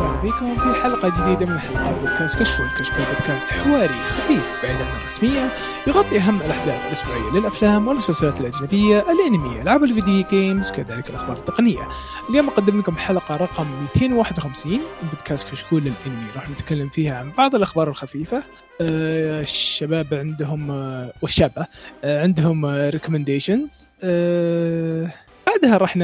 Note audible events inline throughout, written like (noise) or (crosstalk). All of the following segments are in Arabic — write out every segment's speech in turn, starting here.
وسهلا فيكم في حلقة جديدة من حلقات بودكاست كشكول كشكول بودكاست حواري خفيف بعيد عن الرسميه يغطي أهم الأحداث الأسبوعية للأفلام والمسلسلات الأجنبية الأنمي ألعاب ال video games وكذلك الأخبار التقنية. اليوم أقدم لكم حلقة رقم 251 من بودكاست كشكول للانمي راح نتكلم فيها عن بعض الأخبار الخفيفة. آه، الشباب عندهم آه، والشابة آه، عندهم recommendations بعدها راح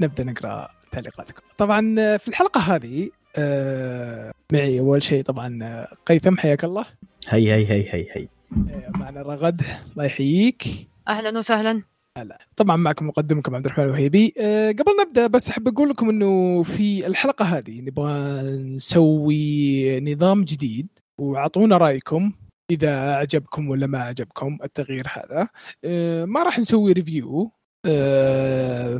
نبدأ نقرأ تعليقاتكم. طبعا في الحلقة هذه آه، معي أول شيء طبعا آه، قيثم حياك الله. هي هي هي هي هي آه، معنا رغد الله يحييك. أهلا وسهلا. طبعا معكم مقدمكم عبد الرحمن الوهيبي. أه قبل نبدأ بس أحب أقول لكم إنه في الحلقة هذه نبغى نسوي نظام جديد وأعطونا رأيكم إذا عجبكم ولا ما عجبكم التغيير هذا. أه ما راح نسوي review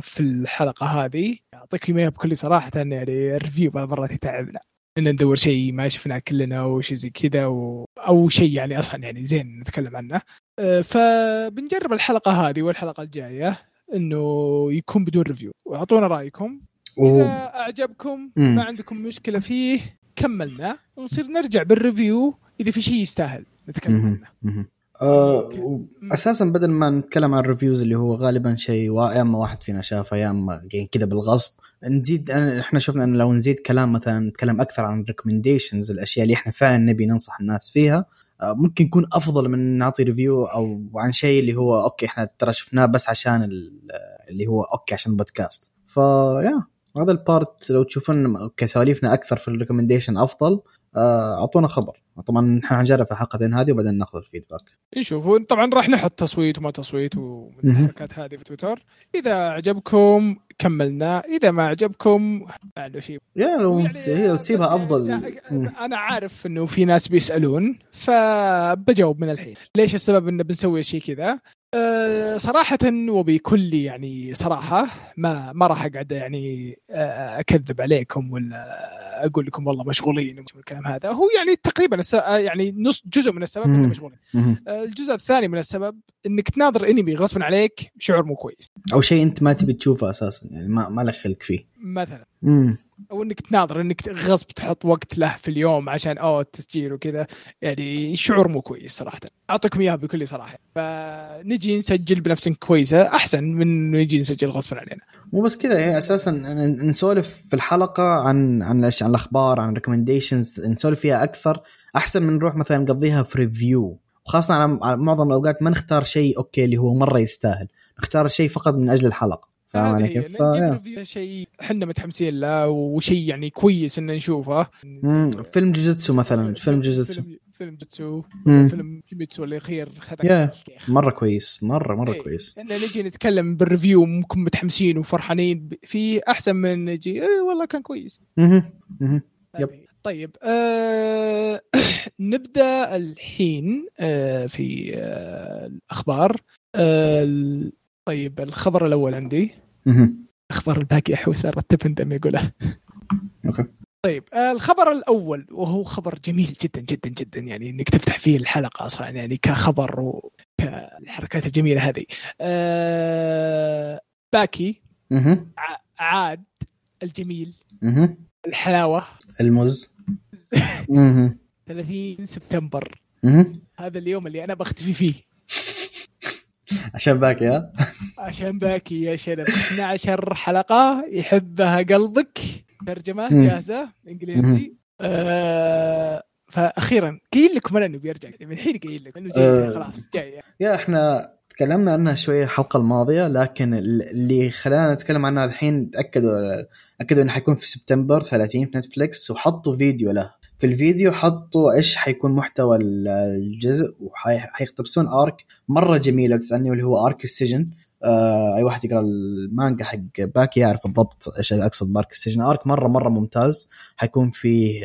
في الحلقة هذه. اعطيكم اياها بكل صراحة يعني ال review بعض المرات يتعبنا. إن ندور شيء ما شفناه كلنا أو شيء زي كذا و... أو شيء يعني أصلا يعني زين نتكلم عنه. أه، فبنجرب الحلقة هذه والحلقة الجاية إنه يكون بدون review وأعطونا رأيكم. إذا أعجبكم مم. ما عندكم مشكلة فيه كملنا. نصير نرجع بال review إذا في شيء يستاهل نتكلم. عنه. و- أساسا بدل ما نتكلم عن ال reviews اللي هو غالبا شيء يا اما واحد فينا شافه يا إما جايين كذا بالغصب. نزيد أنا- إحنا شفنا إن لو نزيد كلام مثلا نتكلم أكثر عن recommendations الأشياء اللي إحنا فعلا نبي ننصح الناس فيها آه، ممكن يكون أفضل من نعطي review أو عن شيء اللي هو okay إحنا ترى شفناه بس عشان ال- اللي هو okay عشان بودكاست فيا هذا ال part لو تشوفون okay سواليفنا أكثر في ال recommendation أفضل. أعطونا خبر. طبعا نحن حنجرب في الحلقتين هذه وبعدين نأخذ الفيدباك. نشوف طبعا راح نحط تصويت وما تصويت ومن مهم. الحركات هذه في تويتر. إذا عجبكم كملنا إذا ما عجبكم عنده شيء يا لو يعني تسيبها بس أفضل. يعني. أنا عارف إنه في ناس بيسألون فبجاوب من الحين. ليش السبب انه بنسوي شيء كذا؟ أه صراحة وبكل يعني صراحة ما ما راح أقعد يعني آه، أكذب عليكم ولا أقول لكم والله مشغولين والكلام هذا هو يعني تقريبا. آه، يعني نص جزء من السبب إنه مم. مشغولين. آه، الجزء الثاني من السبب إنك تناظر أنمي غصبا عليك شعور مو كويس أو شيء أنت ما تبي تشوفه أساسا يعني ما ما لك خلق فيه مثلا امم أو إنك تناظر إنك غصب تحط وقت له في اليوم عشان أوه التسجيل وكذا. يعني شعور مو كويس صراحة. أعطيكم إياها بكل صراحة. فنجي نسجل بنفس كويسة أحسن من إنه نجي نسجل غصبا علينا. مو بس كذا هي أساسا ن- نسولف في الحلقة عن عن عن الأخبار عن recommendations نسولف فيها أكثر. أحسن من نروح مثلا نقضيها في review وخاصة على معظم الأوقات ما نختار شيء okay اللي هو مرة يستاهل. نختار شيء فقط من أجل الحلقة. فاهم علي كيف؟ شيء إحنا متحمسين له وشيء يعني كويس ان نشوفه. فيلم جوجوتسو مثلا فيلم جوجوتسو فيلم, جوتسو. فيلم كيميتسو الاخير يا. هذا مرة كويس مرة مرة إيه. كويس ان نجي نتكلم بال review ممكن متحمسين وفرحانين فيه أحسن من نجي إيه والله كان كويس. yep. هذه. طيب آه (coughs) نبدأ الحين آه في آه الأخبار آه طيب الخبر الأول عندي. أخبار الباقي احوس رتب اندم يقولها. okay. طيب الخبر الأول وهو خبر جميل جدا جدا جدا يعني إنك تفتح فيه الحلقة أصلا يعني كخبر وكالحركات الجميلة هذه. آه باكي عاد الجميل. الحلاوة. المز. (laughs) مهم. 30 سبتمبر. هذا اليوم اللي أنا بختفي فيه. عشان باقي ها عشان باكي يا شنب. 12 حلقة يحبها قلبك. ترجمة مم. جاهزة إنجليزي. آه فاخيرا قايل لكم أنا انه بيرجع. من الحين قايل لكم إنه جاي آه. خلاص جاي. يا إحنا تكلمنا عنها شوية الحلقة الماضية لكن اللي خلانا نتكلم عنها الحين تأكدوا اكدوا إنه حيكون في سبتمبر 30 في نتفلكس وحطوا فيديو له. في الفيديو حطوا إيش حيكون محتوى ال- الجزء وحيقتبسون arc مرة جميل لو تسألني واللي هو arc السجن. آه أي واحد يقرأ المانجا حق باكي يعرف بالضبط إيش أقصد ب arc السجن. arc مره مرة ممتاز. حيكون فيه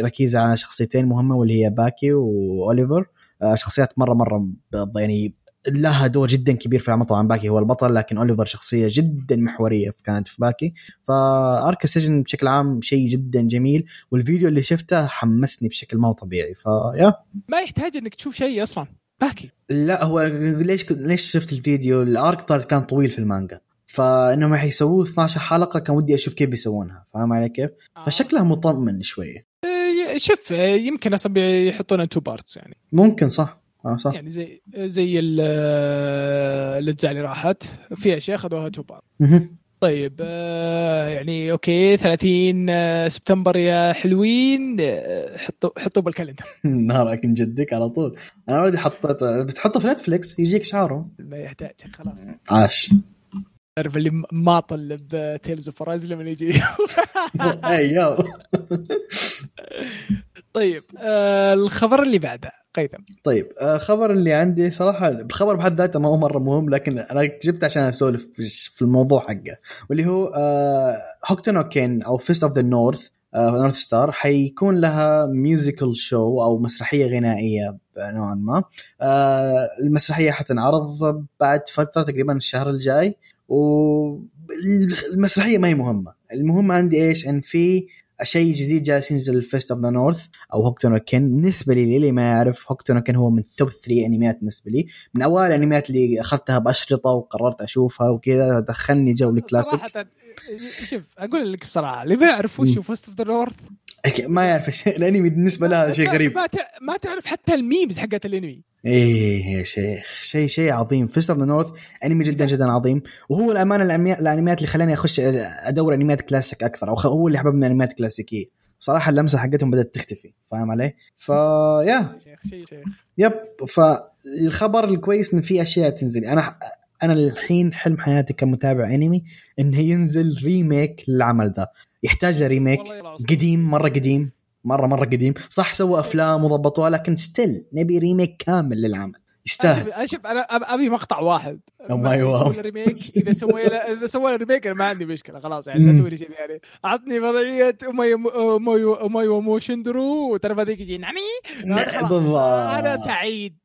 ركيزه على شخصيتين مهمة واللي هي باكي واوليفر آه شخصيات مره مرة يعني لها دور جدا كبير في العمل. طبعا باكي هو البطل لكن أوليفر شخصية جدا محورية كانت في باكي. ف arc السجن بشكل عام شيء جدا جميل والفيديو اللي شفته حمسني بشكل ما طبيعي. فيا ما يحتاج إنك تشوف شيء أصلا. باكي. لا هو ليش ليش شفت الفيديو؟ ال arc كان طويل في المانجا. فإنهم حيسووه 12 حلقة كان ودي أشوف كيف بيسوونها. فاهم علي كيف؟ آه. فشكلها مطمن شوية آه، شوف آه، يمكن أصلا يحطونها two parts يعني. ممكن صح. آه صح. يعني زي زي ال- آه، الأجزاء اللي راحت. في أشياء أخذوها two part مهم. طيب آه، يعني أوكي 30 آه، سبتمبر يا حلوين. آه، حطوا حطوا بال calendar. (laughs) نهارك من جدك على طول. أنا already حطيت بتحطه في نتفلكس يجيك إشعاره. ما يحتاج خلاص. عاش. تعرف اللي ماطل ب Tales of Arise لما يجي. (laughs) اي يو (laughs) طيب الخبر اللي بعده. قيثم. طيب آه، خبر اللي عندي صراحة الخبر بحد ذاته ما هو مرة مهم لكن أنا جبت عشان أسولف في- الموضوع حقه واللي هو آه، هوكتو نو كين أو Fist of the North North Star حيكون لها musical show أو مسرحية غنائية نوعا ما. آه، المسرحية حتنعرض بعد فترة تقريبا الشهر الجاي والمسرحية ما هي مهمة. المهم عندي إيش؟ إن في شيء جديد جالس ينزل Fist of the North أو هوكتو نو كين بالنسبة لي للي ما يعرف هوكتو نو كين هو من top 3 أنميات بالنسبة لي من اوائل الأنميات اللي أخذتها بأشرطة وقررت أشوفها وكذا دخلني جو الكلاسيك صراحة شوف أقول لك بصراحة اللي ما يعرف وش مم. Fist of the North ما يعرف (laughs) الأنمي بالنسبة لها شيء غريب. ما ما تعرف حتى ال memes حقت الأنمي. إيه يا شيخ شيء شيء عظيم. Fist of the North أنمي جدا جدا عظيم. وهو الأمانة الأنميات اللي خلاني أخش أدور أنميات كلاسيك أكثر أو هو اللي حببني الانميات الكلاسيكيه صراحة اللمسة حقتهم بدأت تختفي فاهم علي؟ فيا شيخ شيء شيخ. yep فالخبر الكويس إن في أشياء تنزل. أنا أنا الحين حلم حياتي كمتابع أنمي إنه ينزل remake للعمل ده. يحتاج remake. قديم مرة قديم مرة مرة قديم. صح سووا أفلام وضبطوها لكن still نبي remake كامل للعمل. يستاهل. أنا شوف أنا أبي مقطع واحد. wow. يسوي remake (laughs) إذا له إذا له remake أنا ما عندي مشكلة خلاص يعني لا. تسوي لي شيء ثاني. عطني وضعية お前 お前 死んでる وترى هذيك يجي أنا خلاص. بالضبط. أنا سعيد.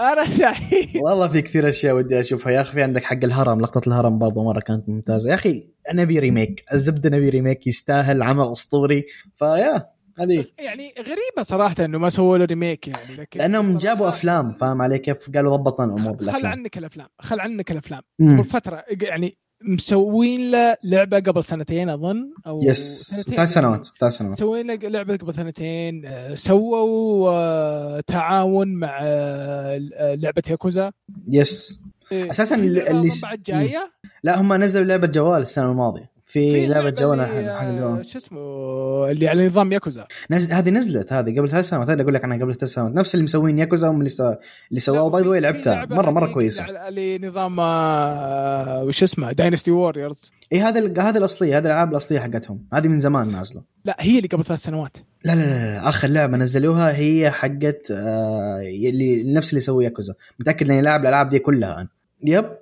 أنا سعيد. والله في كثير أشياء ودي أشوفها. يا أخي في عندك حق الهرم لقطة الهرم برضو مرة كانت ممتازة. يا أخي نبي remake الزبدة نبي remake يستاهل عمل أسطوري. فيا. هذه. يعني غريبة صراحة إنه ما سووا له remake يعني لكن لأنهم جابوا أفلام فاهم علي كيف؟ قالوا ضبطنا الأمور خل بالافلام عنك الأفلام خل عنك الأفلام. قبل فترة يعني مسوين له لعبة قبل سنتين أظن أو yes ثلاث سنوات ثلاث سنوات. مسوين له لعبة قبل سنتين آه، سووا آه، تعاون مع آه، لعبة ياكوزا. yes إيه، أساساً في اللي- بعد جاية. لا هم نزلوا لعبة جوال السنة الماضية. في, لعبة اللي، حق آه، الجوال شو اسمه؟ اللي على نظام ياكوزا. نزل هذه نزلت هذه قبل ثلاث سنوات هذا أقول لك عنها قبل ثلاث سنوات. نفس اللي مسوين ياكوزا هم اللي سو... اللي by the way لعبتها. مره مرة كويسة. اللي نظام آه، وش اسمه؟ Dynasty Warriors إي هذا ال- هذه الأصلية هذه الألعاب الأصلية حقتهم. هذه من زمان نازله لا هي اللي قبل ثلاث سنوات. لا لا لا, لا. آخر لعبة نزلوها هي حقت آه اللي نفس اللي سووا ياكوزا. متأكد إني لاعب الألعاب دي كلها أنا. yep.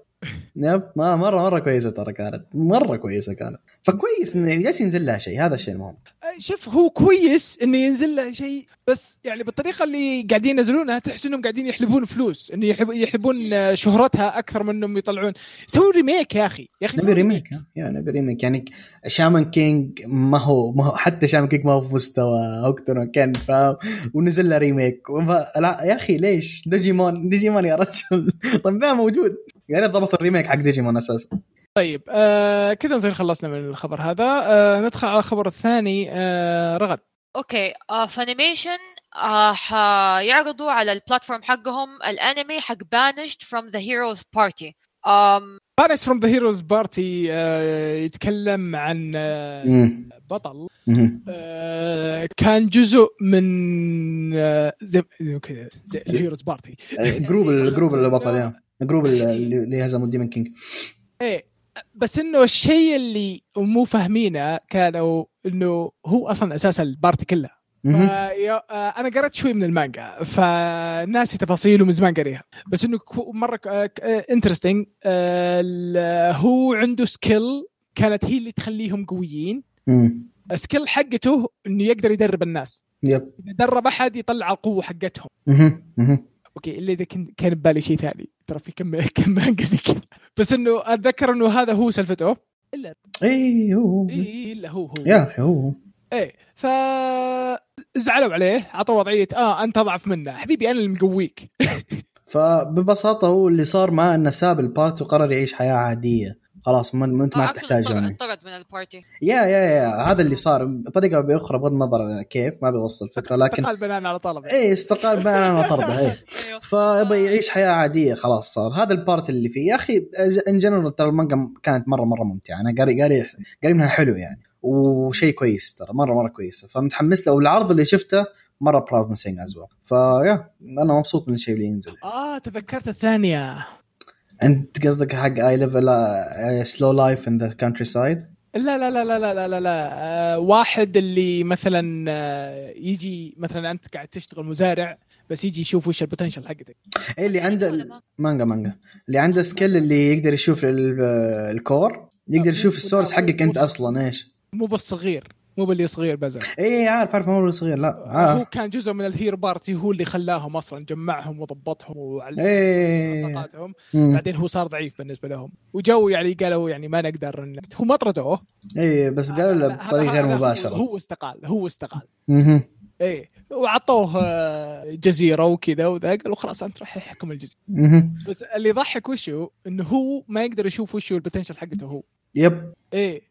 yep ما مره مرة كويسة ترى كانت. مرة كويسة كانت. فكويس إنه جالس ينزل لها شيء. هذا الشيء المهم. شوف هو كويس إنه ينزل له شيء بس يعني بالطريقة اللي قاعدين ينزلونها تحس إنهم قاعدين يحلبون فلوس. إنه يحلب يحلبون شهرتها أكثر من إنهم يطلعون. سووا remake يا أخي. يا أخي نبي remake؟ يا نبي remake يعني شامان كينج ما هو ما هو حتى شامان كينج ما هو في مستوى هوكتو نو كين فاهم ونزل له remake لا يا أخي ليش؟ ديجيمون ديجيمون يا رجل. طيب ما موجود. يعني ضبط ال remake حق ديجيمون أساسا. طيب آه كذا نصير خلصنا من الخبر هذا. آه ندخل على الخبر الثاني. آه رغد. okay آه فانيميشن آه حيعرضوا على ال platform حقهم الأنمي حق banished from the heroes party. um, banished from the heroes party يتكلم عن آه. بطل. آه كان جزء من آه زي زي كذا زي ال heroes party group ال group البطل يا group اللي هزموا demon king. إيه بس إنه الشيء اللي مو فاهمينه كانوا إنه هو أصلا أساس ال party. فيا- آه، أنا قرأت شوي من المانجا فناسي تفاصيله من زمان قريها. بس إنه مرة interesting هو عنده skill كانت هي اللي تخليهم قويين. ال skill حقته إنه يقدر يدرب الناس. yep. إذا درب أحد يطلع القوة حقتهم. أوكي الا إذا كان ببالي شيء ثاني. ترى في كم (laughs) كم مانجا زي كذا. بس إنه أتذكر إنه هذا هو سالفته إلا اي هو. اي إلا هو هو. يا أخي هو. إيه ف زعلوا عليه عطوا وضعية آه أنت اضعف منا حبيبي أنا اللي مقويك. (laughs) فببساطة هو اللي صار معاه إنه ساب البارت وقرر يعيش حياة عادية. خلاص ما أنت ما آه، تحتاج يعني. انطرد من البارتي. يا يا يا هذا اللي صار. بطريقه أو بأخرى بغض النظر كيف ما بيوصل الفكرة لكن انتقال بنان على طلب. إيه استقال بنانا طرده إيه. (laughs) أيوه. فيبغى يعيش حياة عادية خلاص صار. هذا البارت اللي فيه. يا أخي in general ترى المانجا كانت مره مرة ممتعة. أنا قاري قاري قاري منها حلو يعني وشيء كويس ترى مره مرة كويسة. فمتحمس له. والعرض اللي شفته مرة promising as well ف yeah أنا مبسوط من الشيء اللي ينزل. آه تذكرت الثانية. أنت قصدك حق a level slow life in the countryside لا لا لا لا لا لا لا, لا. آه واحد اللي مثلا آه يجي مثلا أنت قاعد تشتغل مزارع بس يجي يشوف وش ال potential حقتك إيه اللي عنده؟ مانجا مانجا اللي عنده skill اللي يقدر يشوف ال- ال core يقدر يشوف ال source حقك أنت أصلا إيش مو بالصغير مو باللي صغير بزر إيه عارف عارف ما هو صغير لا. هو آه. كان جزء من ال hero party هو اللي خلاهم أصلا جمعهم وضبطهم وعلمهم مم. بعدين هو صار ضعيف بالنسبة لهم. وجو يعني قالوا يعني ما نقدر إن... هو ما طردوه إيه بس قالوا له بطريقة غير هو- مباشرة. هو استقال هو استقال. مهم. إيه. وعطوه آه، جزيرة وكذا وذا قالوا خلاص أنت راح يحكم الجزيرة. بس اللي يضحك وشو إنه هو ما يقدر يشوف وشو البوتنشل حقته هو. يب. إيه.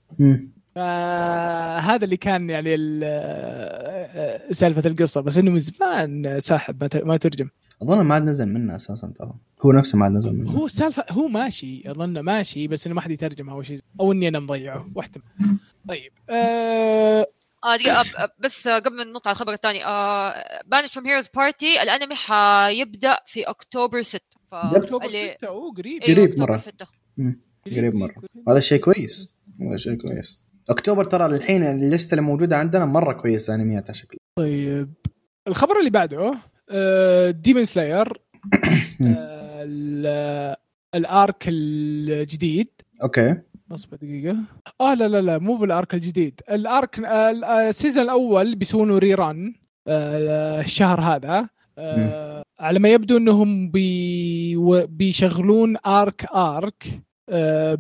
فهذا اللي كان يعني آه، سالفة القصة بس إنه من زمان ساحب ما ت- ما ترجم. أظن ما عاد نزل منه أساسا ترى. هو نفسه ما عاد نزل منه. هو السالفه هو ماشي أظن ماشي بس إنه ما حد يترجمه أو شيء أو إني أنا مضيعه واحتمال. طيب آه آه دقيقة بس آه، قبل ما ننط على الخبر الثاني banished from heroes party الأنمي حيبدأ في أكتوبر 6 ف أكتوبر اللي- 6 أوه قريب. أيوة، قريب أكتوبر مرة. 6 مم. قريب مرة. هذا شيء كويس. هذا شيء كويس. أكتوبر ترى الحين ال list ة اللي موجودة عندنا مرة كويسة انميات على شكل طيب الخبر اللي بعده آه Demon Slayer (coughs) آه ال- ال arc الجديد. okay. اصبر دقيقة. آه لا لا لا مو بال arc الجديد. ال arc آه، ال- آه، ال season الأول بيسوونه rerun آه الشهر هذا. آه على ما يبدو إنهم بي بيشغلون arc arc آه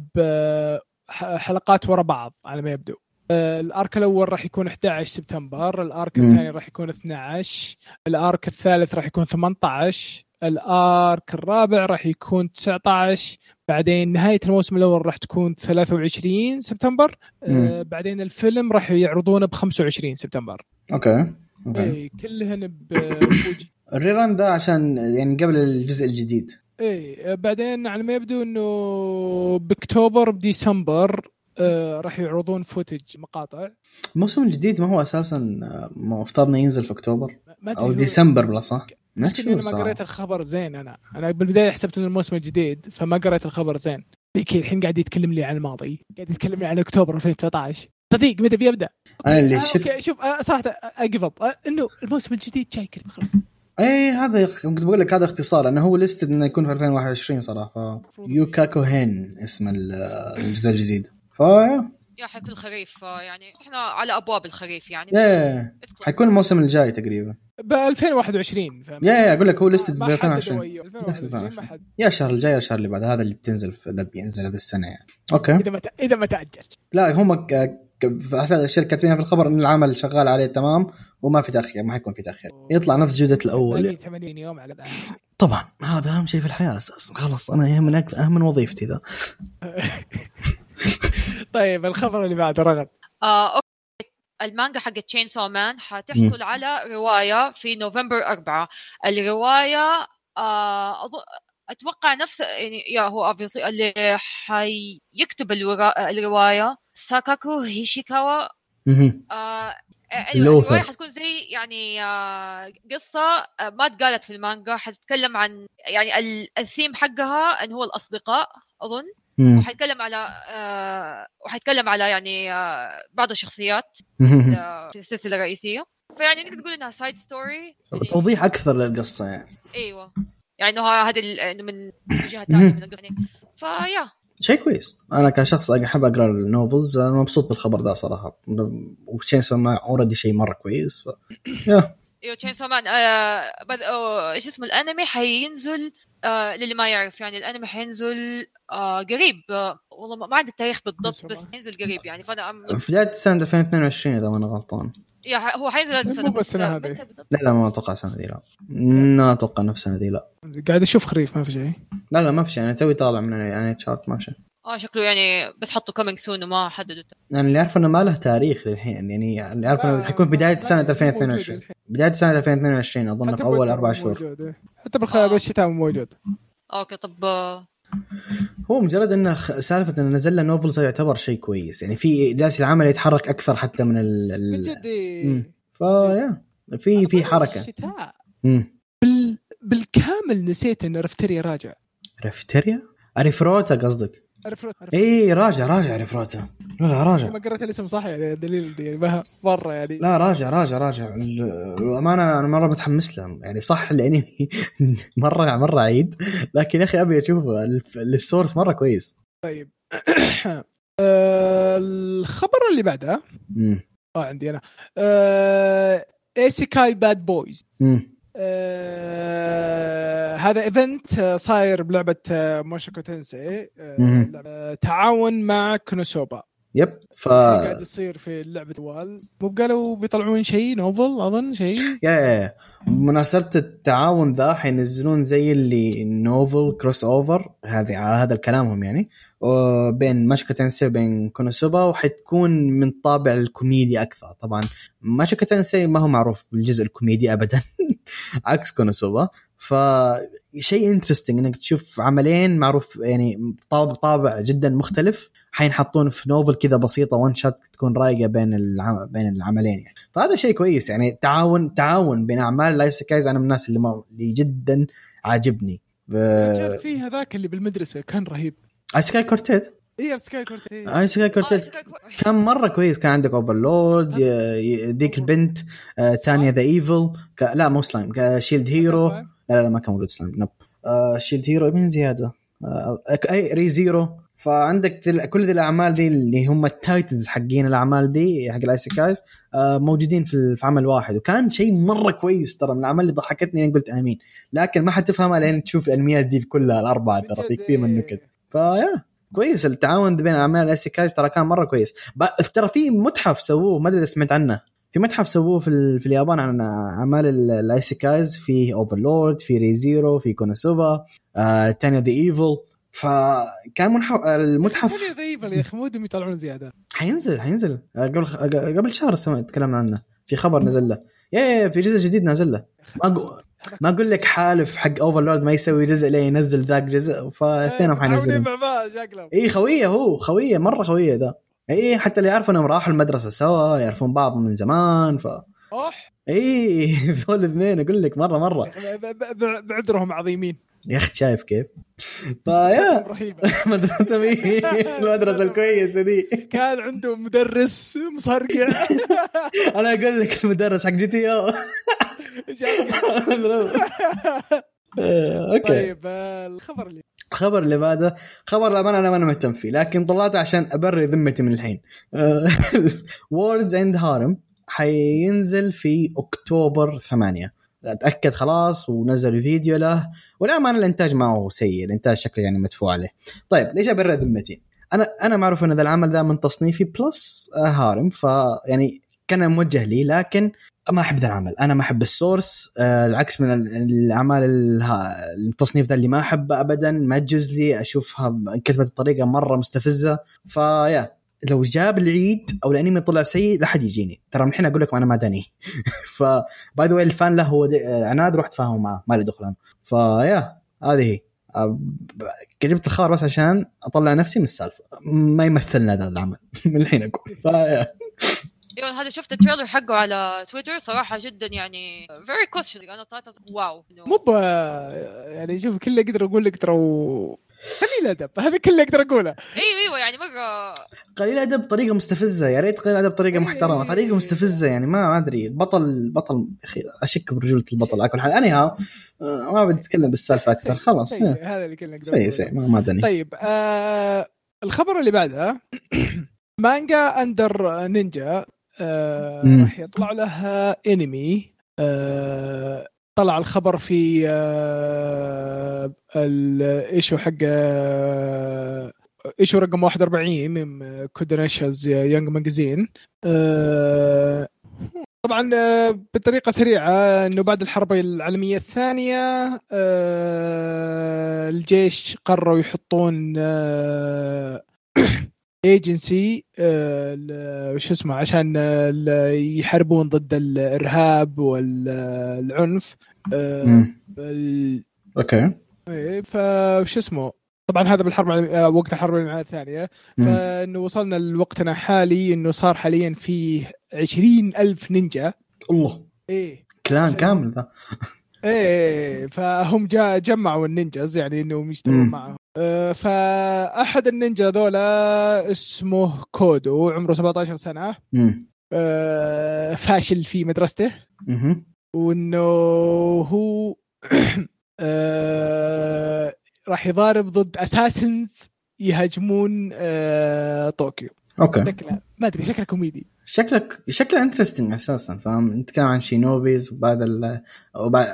بحلقات ورا بعض على ما يبدو. آه ال arc الأول راح يكون 11 سبتمبر ال arc. الثاني راح يكون 12 ال arc الثالث راح يكون 18 ال arc الرابع راح يكون 19 بعدين نهاية الموسم الأول راح تكون 23 سبتمبر آه بعدين الفيلم راح يعرضونه ب 25 سبتمبر. okay okay. اي كلهن بفوجي (coughs) ال rerun ده عشان يعني قبل الجزء الجديد. إي بعدين على ما يبدو إنه بأكتوبر بديسمبر آه راح يعرضون footage مقاطع. الموسم الجديد ما هو أساسا آه، مفترض انه ينزل في أكتوبر. أو ديسمبر بلا صح؟ ما أنا ما قريت. الخبر زين أنا. أنا بالبداية حسبت إنه الموسم الجديد فما قريت الخبر زين. ذيك الحين قاعد يتكلم لي عن الماضي. قاعد يتكلم لي عن أكتوبر 2019 صديق متى بيبدأ؟ أنا اللي شفت شوف آه صراحة اجيف اب آه إنه الموسم الجديد جاي كذا خلاص إيه هذا كنت بقول لك هذا اختصار انه هو ليستد إنه يكون في 2021 صراحة ف يوكاكو هين اسم ال- الجزء الجديد. فا يا. حيكون خريف يعني إحنا على أبواب الخريف يعني. إيه. حيكون الموسم الجاي تقريبا. ب 2021 فاهم yeah yeah أقول لك هو listed ب حددوا 2020 أيوه، 2021 ما حد. يا الشهر الجاي يا الشهر اللي بعد هذا اللي بتنزل اللي بينزل هذه السنة يعني. okay. إذا ما إذا ما تأجل. لا هم ك- ك- في أحد الاشياء اللي كاتبينها في الخبر إن العمل شغال عليه تمام وما في تأخير ما حيكون في تأخير. يطلع نفس جودة الأول. 80 يوم على ذا طبعا هذا أهم شيء في الحياة أساسا خلاص أنا اهم من أهم من وظيفتي ذا. (laughs) طيب الخبر اللي بعده رغد آه. المانجا حق تشين سو مان حتحصل على رواية في نوفمبر 4 الرواية آه أتوقع نفس يعني يا هو اللي حيكتب الورا... الرواية. ساكاكو هيشيكاوا. آه. أيوه الرواية حتكون زي يعني آه قصة آه ما تقالت في المانجا حتتكلم عن يعني ال- الثيم حقها إن هو الأصدقاء أظن. وحيتكلم على آه وحيتكلم على يعني آه بعض الشخصيات. آه في السلسلة الرئيسية فيعني نقدر تقول إنها side story توضيح أكثر للقصة يعني إيوه يعني إنه هذه من جهة ثانية من القصة يعني فيا شيء كويس. أنا كشخص أحب أقرأ ال novels أنا مبسوط بالخبر ده صراحة. وتشين سو already شيء مرة كويس ف... (coughs) yeah أيوه تشين. آه إيش اسمه الأنمي حينزل آه للي ما يعرف يعني الأنمي حينزل آه قريب. آه والله ما ما عندي التاريخ بالضبط بس حينزل قريب يعني. فأنا أم... في بداية سنه 2022 إذا ما أنا غلطان. يا هو حينزل هذه السنة مو بالسنة آه، هذه. لا لا ما أتوقع السنة دي لا ما أتوقع نفس السنة دي لا قاعد أشوف خريف ما في شيء. لا لا ما في شيء. أنا توي طالع من يعني chart ما في شيء. آه شكله يعني بتحطوا coming soon وما حددوا أنا اللي اعرف إنه ما له تاريخ للحين. يعني اللي اعرف إنه حيكون بداية سنة 2022 بداية سنة 2022 أظن في أول أربع شهور. حتى بالخ... آه. بالشتاء موجود. okay طب آه، هو مجرد إنه سالفة انه نزل له novels يعتبر شيء كويس. يعني في جالس العمل يتحرك أكثر حتى من ال, من ال... جد. ف yeah في في حركة. الشتاء. بال... بالكامل نسيت إن رفتريا راجع. رفتريا؟ أريفروتا قصدك؟ عرف- اي راجع راجع ريفروتا لا لا راجع. ما قريت الاسم صح؟ يعني دليل يعني مرة يعني. لا راجع راجع راجع. ال- الأمانة أنا مرة متحمس له. يعني صح الانمي (laughs) مرة مرة عيد. لكن يا أخي أبي اشوفه ال source مرة كويس. طيب. (coughs) آه، الخبر اللي بعده. آه عندي أنا. آه، ايسيكاي bad boys مم. آه، هذا event آه، صاير بلعبة موشوكو تينسي آه،. آه، تعاون مع كونوسوبا. yep ف قاعد يصير في اللعبة طوال مو قالوا بيطلعون شيء novel أظن شيء yeah yeah. بمناسبة التعاون ذا حينزلون زي light novel crossover هذه على هذا كلامهم يعني. بين موشوكو تينسي وبين كونوسوبا وحتكون من طابع الكوميديا أكثر. طبعا موشوكو تينسي ما هو معروف بالجزء الكوميدي ابدا. (laughs) عكس كونوسوبا. فشيء interesting إنك تشوف عملين معروف يعني طابع طابع جدا مختلف. حينحطون في novel كذا بسيطة one shot تكون رايقة بين العم... بين العملين يعني. فهذا شيء كويس يعني. تعاون تعاون بين أعمال ال isekais أنا من الناس اللي, ما... اللي جدا عاجبني. ب... كان في هذاك اللي بالمدرسة كان رهيب. Isekai Quartet Isekai Quart Isekai آه، Quartet شكلك- كان مرة كويس. كان عندك Overlord ديك البنت آه، تانيا the Evil. لا مو Slime. Shield Hero. لا لا ما كان موجود Slime. nope آه Shield Hero من زيادة. آه أي Re:Zero. فعندك كل ذي الأعمال دي اللي هم ال titles حقين الأعمال دي حق ال isekais آه موجودين في عمل واحد. وكان شيء مرة كويس ترى من الأعمال اللي ضحكتني. قلت آمين. لكن ما حتفهمها لين تشوف الأنميات دي كلها الأربعة ترى في كثير من النكت ف yeah. كويس التعاون بين اعمال ال isekais ترى كان مرة كويس. ترى في متحف سووه ما أدري إذا سمعت عنه. في متحف سووه في, ال- في اليابان عن أعمال ال- ال isekais في Overlord في Re:Zero في كونوسوبا آه تانيا the Evil فكان منح... المتحف هذه ضيفه يا أخي مو يطلعون زيادة. حينزل حينزل. آه، قبل قبل شهر تكلمنا عنه. في خبر نزل له. yeah yeah في جزء جديد نازل له. ما أقول لك حالف حق Overlord ما يسوي جزء لين ينزل ذاك جزء فاثنينهم حينزلون. مع بعض شكلهم. اي خوية هو خوية مرة خوية ذا. اي حتى اللي يعرفوا إنهم راحوا المدرسة سوا يعرفون بعض من زمان ف أوح. اي (laughs) ذول الاثنين أقول لك مرة مرة. بعذرهم عظيمين. يا أخي شايف كيف؟ ف yeah. رهيبه مدرستهم إيه، المدرسة الكويسة دي. كان عنده مدرس مصرقع. (laughs) أنا أقول لك المدرس حق GTO. (laughs) okay. طيب الخبر اللي الخبر اللي بعده خبر الأمانة أنا ما أنا مهتم فيه لكن طلعته عشان أبرر ذمتي من الحين. World's End Harem حينزل في أكتوبر 8 أتأكد خلاص ونزل فيديو له. والأمانة الإنتاج ما هو سيء الإنتاج شكله يعني مدفوع عليه طيب ليش ابرر ذمتي أنا أنا معروف إن ذا العمل ذا من تصنيفي plus harem فيعني كان موجه لي لكن ما أحب ذا العمل. أنا ما أحب السورس آه العكس من ال- الأعمال التصنيف ذا اللي ما أحبه ابدا ما تجوز لي أشوفها انكتبت بطريقة مرة مستفزة. ف yeah. لو جاب العيد أو الأنمي طلع سيء لا حد يجيني. ترى من الحين أقول لكم أنا ما داني. (laughs) ف باي ذا ال fan له هو عناد روح تفاهموا معاه ما لي دخل أنا. ف yeah هذه هي. جبت الخبر بس عشان أطلع نفسي من السالفة. ما يمثلنا ذا العمل. (laughs) من الحين أقول. ف yeah أيوه هذا شفت ال trailer حقه على تويتر صراحة جدا يعني very questionable طلعت wow. مو يعني شوف كل اللي أقدر أقول لك ترى قليل أدب. هذا كل اللي أقدر أقوله. أيوه أيوه يعني مره قليل أدب بطريقة مستفزة. يا ريت قليل أدب بطريقة. محترمة. طريقة مستفزة يعني ما ما أدري. البطل البطل أخي أشك برجولة البطل على كل حال. anyhow ما بتكلم بالسالفة أكثر. خلاص. إيه. هذا اللي أقدر سيء. سيء. ما ما أدري. طيب آه الخبر اللي بعده (clears throat) مانجا Under Ninja آه. راح يطلع له انمي آه طلع الخبر في آه ال issue حق آه issue رقم 41 من Kodansha's Young Magazine آه طبعا بطريقة سريعة إنه بعد الحرب العالمية الثانية الجيش قرروا يحطون ايجنسي وش اسمه عشان آه، يحاربون ضد الإرهاب والعنف. ال... okay. إيه، فش اسمه طبعا هذا بالحرب وقت الحرب العالمية الثانية. فإنه وصلنا لوقتنا حالي إنه صار حاليا فيه عشرين ألف نينجا. الله. إيه. clan كامل ذا إيه فهم جا جمعوا ال ninjas يعني إنهم يشتغلون معهم. فأحد النينجا ذولا اسمه كودو عمره 17 سنة. أه فاشل في مدرسته. وإنه هو (coughs) أه راح يضارب ضد assassins يهاجمون طوكيو. okay. ما أدري شكله كوميدي. شكلك شكله interesting أساسا فاهم؟ نتكلم عن shinobis وبعد ال...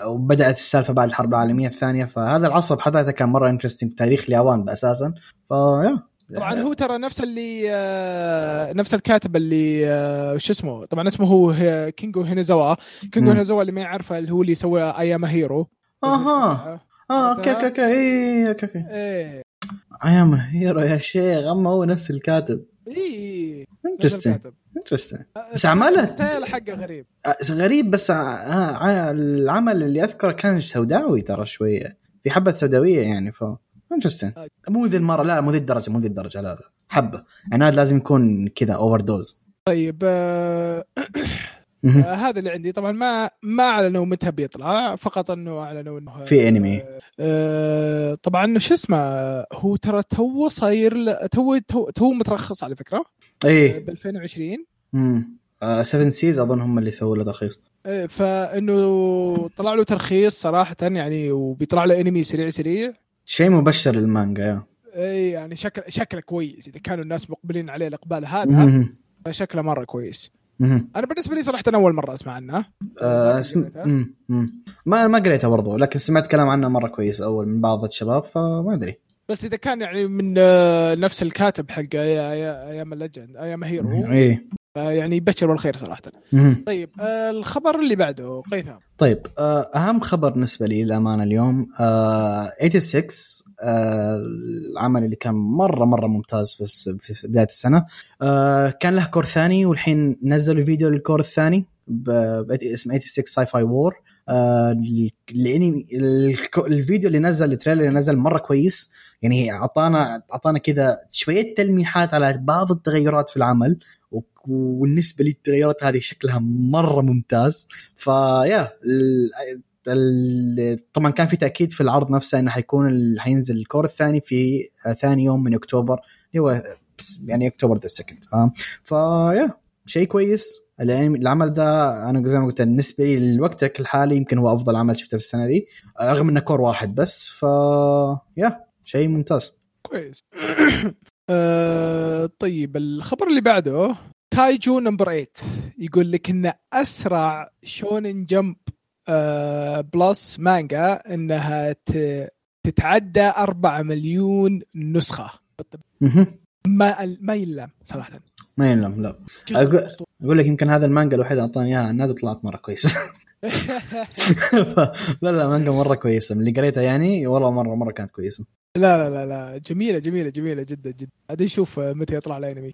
وبدأت السالفة بعد الحرب العالمية الثانية فهذا العصر بحد ذاته كان مرة interesting في تاريخ اليابان أساسا. ف yeah طبعا هو ترى نفس اللي آه، نفس الكاتب اللي آه، شو اسمه؟ طبعا اسمه هو كينجو هانازاوا كينجو هانازاوا اللي ما يعرفه اللي هو اللي سوى I Am a Hero آها. آه okay okay okay. اي okay okay. إيه. I Am a Hero يا شيخ أما هو نفس الكاتب. اي انترستنج انترستنج بس أعماله style حقه غريب. غريب بس العمل اللي أذكره كان سوداوي ترى شوية. في حبة سوداوية يعني ف interesting مو ذي المرة لا مو ذي الدرجة مو ذي الدرجة لا لا. حبة. يعني هذا لازم يكون كذا overdose طيب آه (coughs) آه هذا اللي عندي. طبعا ما ما اعلنوا متى بيطلع فقط أنه أعلنوا إنه في انمي آه طبعا شو اسمه هو ترى تو صاير تو تو, تو مترخص على فكرة. إيه. ب 2020 امم 7 Seas أظن هم اللي سووا له ترخيص. إيه فإنه طلع له ترخيص صراحة يعني وبيطلع له انمي سريع سريع. شيء مبشر للمانجا yeah. اي يعني شكل شكله كويس إذا كانوا الناس مقبلين عليه الإقبال هذا فشكله مرة كويس. أنا بالنسبة لي صراحة أنا أول مرة أسمع عنه. آه اسم... ما ما قريتها برضو لكن سمعت كلام عنه مرة كويس أول من بعض الشباب فما أدري. بس إذا كان يعني من آه، نفس الكاتب حق I Am Legend I Am a Hero إيه. يعني يبشر بالخير صراحة. طيب آه الخبر اللي بعده قيثم. طيب آه أهم خبر بالنسبة لي للأمانة اليوم آه 86 آه العمل اللي كان مرة مرة ممتاز في, بداية السنة. كان له cour ثاني والحين نزلوا فيديو لل cour الثاني باسم 86 sci-fi war الانمي الفيديو اللي نزل ال trailer اللي نزل مرة كويس. يعني اعطانا أعطانا كذا شوية تلميحات على بعض التغيرات في العمل والنسبة للتغيرات هذه شكلها مرة ممتاز. ف yeah طبعا كان في تأكيد في العرض نفسه إنه حيكون حينزل ال cour الثاني في ثاني يوم من أكتوبر اللي هو يعني October the second فاهم؟ ف yeah شيء كويس. العمل ده أنا زي ما قلت بالنسبة لي لوقتك الحالي يمكن هو أفضل عمل شفته في السنة دي رغم إنه كور واحد بس ف yeah شيء ممتاز. كويس. (coughs) آه طيب الخبر اللي بعده كايجو number 8 يقول لك إنه أسرع شونن Jump آه Plus مانجا إنها تتعدى 4 مليون نسخة. ما ما يلام صراحة. ما ينلم لا. أقول أقول لك يمكن هذا المانجا الوحيد اللي أعطاني إياها الناس طلعت مرة كويسه (laughs) لا لا مانجا مرة كويسة. من اللي قريتها يعني والله مرة مرة كانت كويسة. لا لا لا لا. جميلة جميلة جميلة جدا جدا. عاد نشوف متى يطلع الأنمي.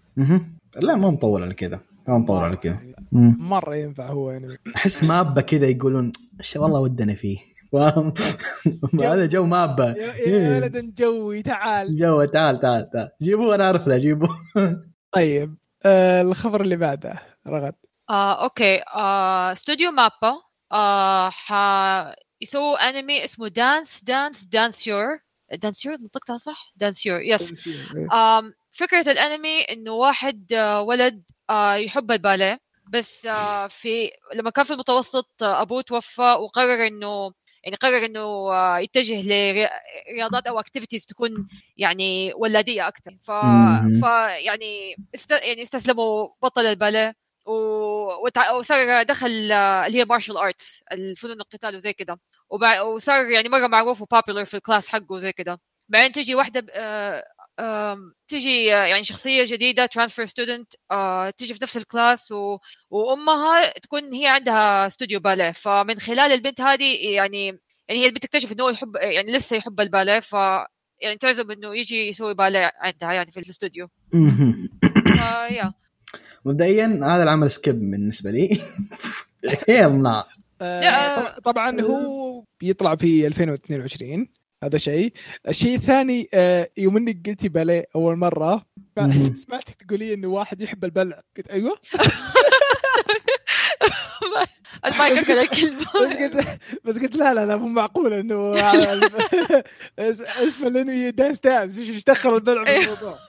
لا ما مطول على كذا. ما مطول على كذا. مرة ينفع هو أنمي. أحس مابا كذا يقولون والله ودنا فيه. (laughs) فاهم؟ (laughs) هذا جو MAPPA يا ولد جوي تعال. جو تعال تعال تعال. جيبوه أنا أعرف له جيبوه. طيب. آه الخبر اللي بعده رغد. آه أوكي. آه استوديو MAPPA آه ح... يسووا انمي اسمه Dance Dance Danseur Danseur نطقتها صح؟ Danseur yes آه فكرة الانمي إنه واحد آه ولد آه يحب الباليه. بس آه في لما كان في المتوسط آه أبوه توفى وقرر إنه يعني قرر إنه آه، يتجه لرياضات أو activities تكون يعني ولادية أكثر ف... ف يعني است... يعني استسلم وبطل الباليه و... وصار دخل آه، اللي هي martial arts الفنون القتال وزي كذا وبع... وصار يعني مرة معروف و popular في ال class حقه وزي كذا بعدين تجي واحدة تجي آه، يعني شخصية جديدة transfer student تجي في نفس ال class و... وأمها تكون هي عندها استوديو باليه فمن خلال البنت هذه يعني يعني هي البنت تكتشف إنه هو يحب يعني لسه يحب الباليه ف يعني تعزم إنه يجي يسوي باليه عندها يعني في الاستوديو. ف yeah مبدئيا هذا العمل skip بالنسبة لي. (laughs) hell لا آه،. طب- طبعا هو بيطلع في 2022 هذا شيء الشيء الثاني آه، يوم انك قلتي باليه أول مرة. سمعتك تقولي انه واحد يحب البلع قلت أيوه (laughs) المايك اكل بس الكلمة قلت بس قلت لا لا لا مو معقول إنه (laughs) اس- اسم الأنمي Dance Dance إيش دخل البلع. بالموضوع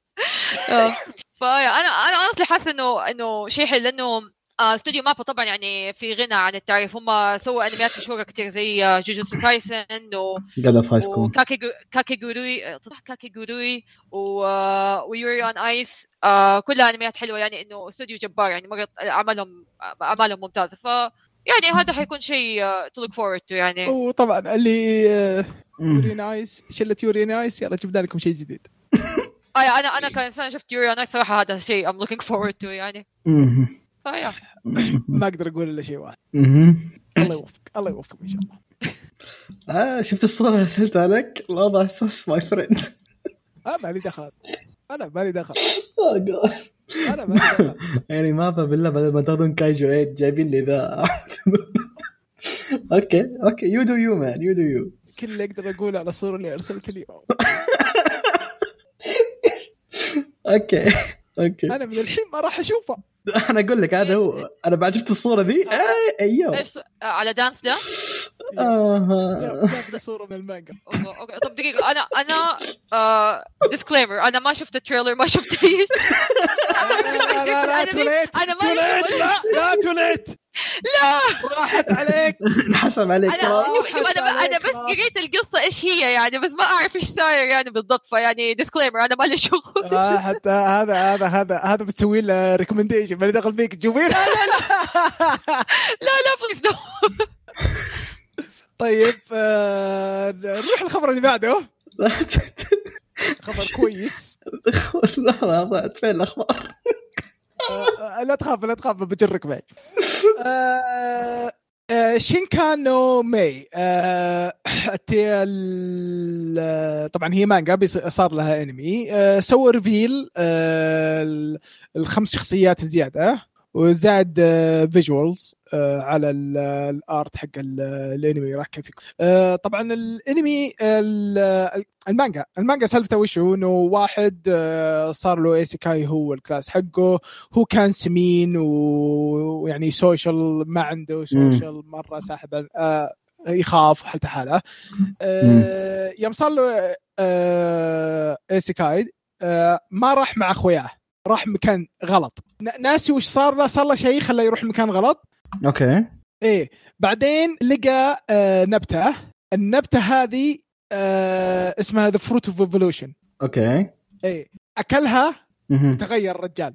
آه. ف yeah أنا أنا أصلا حاسة انه إنه شيء حلو لأنه استوديو MAPPA طبعا يعني في غنى عن التعريف. هم سووا أنميات مشهورة كثير زي آه، جوجوتسو كايسن و قاعد في high school وكاكي كاكي جوروي صح كاكي جوروي و... آه، و Yuri on Ice آه كلها أنميات حلوة يعني إنه استوديو جبار يعني مرة أعمالهم أعمالهم ممتازة. ف يعني هذا حيكون شيء to look forward to يعني. وطبعا اللي آه،. Yuri on Ice شلة Yuri on Ice يلا جبنا لكم شيء جديد. آه أنا أنا كإنسان شفت Yuri on Ice صراحة هذا شيء I'm looking forward to يعني. فيا (laughs) ما أقدر أقول إلا شيء واحد. الله يوفقك الله يوفقكم إن شاء الله. آه شفت الصورة اللي ارسلتها لك؟ الوضع sus my friend آه مالي دخل. أنا مالي دخل. Oh أنا مالي دخل. (laughs) يعني ما بالله بدل ما تأخذون كايجو 8 جايبين لي ذا. (laughs) okay okay. you do you man you do you كل اللي أقدر أقوله على الصورة اللي أرسلت لي. okay okay. أنا من الحين ما راح أشوفه. (laughs) أنا أقول لك هذا هو أنا بعد شفت الصورة ذي آه، أيوه إيش آه، على dance آه. جاب لي صورة من المانجا okay. طب دقيقة أنا أنا disclaimer أنا ما شفت ال trailer ما شفت إيش لا لا لا (laughs) أنا too مين- late أنا too مالي late شغل. لا لا too late لا! راحت عليك. (laughs) انحسب عليك شوف أنا عليك أنا بس. قريت القصة إيش هي يعني بس ما أعرف إيش صاير يعني بالضبط فيعني disclaimer أنا مالي شغل. آه حتى هذا هذا هذا هذا بتسوي له recommendation مالي دخل فيك تشوفين لا لا please no (laughs) طيب آه نروح الخبر اللي بعده. (laughs) خبر كويس. لحظه ضعت فين الأخبار. آه، لا تخاف لا تخاف بجرك معي آه، آه، شينكانو آه، آه، طبعا هي مانجا صار لها انمي. آه، سووا reveal آه، ال- الخمس شخصيات زيادة وزاد visuals على ال- ال art حق ال- الأنمي راح كيف آه، طبعا الأنمي ال- المانجا المانجا سالفته وش هو؟ إنه واحد آه، صار له isekai هو ال class حقه هو كان سمين ويعني social ما عنده social مرة ساحب آه يخاف وحالته حالة. آه يوم صار له آه isekai آه ما راح مع أخوياه راح مكان غلط. ناسي وش صار له صار له شيء خلاه يروح مكان غلط. okay. إيه بعدين لقى آه نبتة. النبتة هذه آه اسمها The Fruit of Evolution okay. إيه أكلها. تغير الرجال.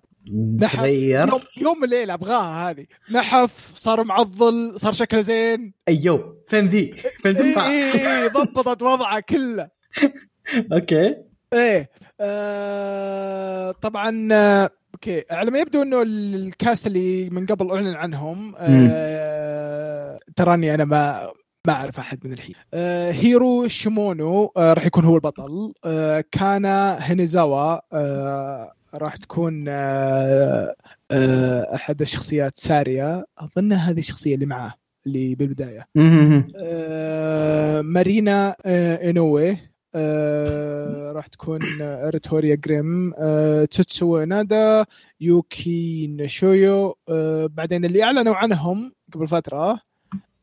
تغير. يوم يوم الليل أبغاها هذه. نحف صار معضل صار شكله زين. أيوه فين ذي؟ فين اي تنفع؟ إيه ضبطت وضعه كله. (laughs) okay. إيه آه طبعا آه okay على ما يبدو إنه ال cast اللي من قبل أعلن عنهم آه تراني أنا ما ما أعرف أحد من الحين. آه هيرو شيمونو آه راح يكون هو البطل. آه كانا هينيزاوا آه راح تكون آه آه أحد الشخصيات ساريا أظن هذه الشخصية اللي معاه اللي بالبداية. آه، مارينا آه، إنوي. آه، راح تكون آه، ريتوريا جريم. آه، توتسو نادا يوكي نشويو آه، بعدين اللي أعلنوا عنهم قبل فترة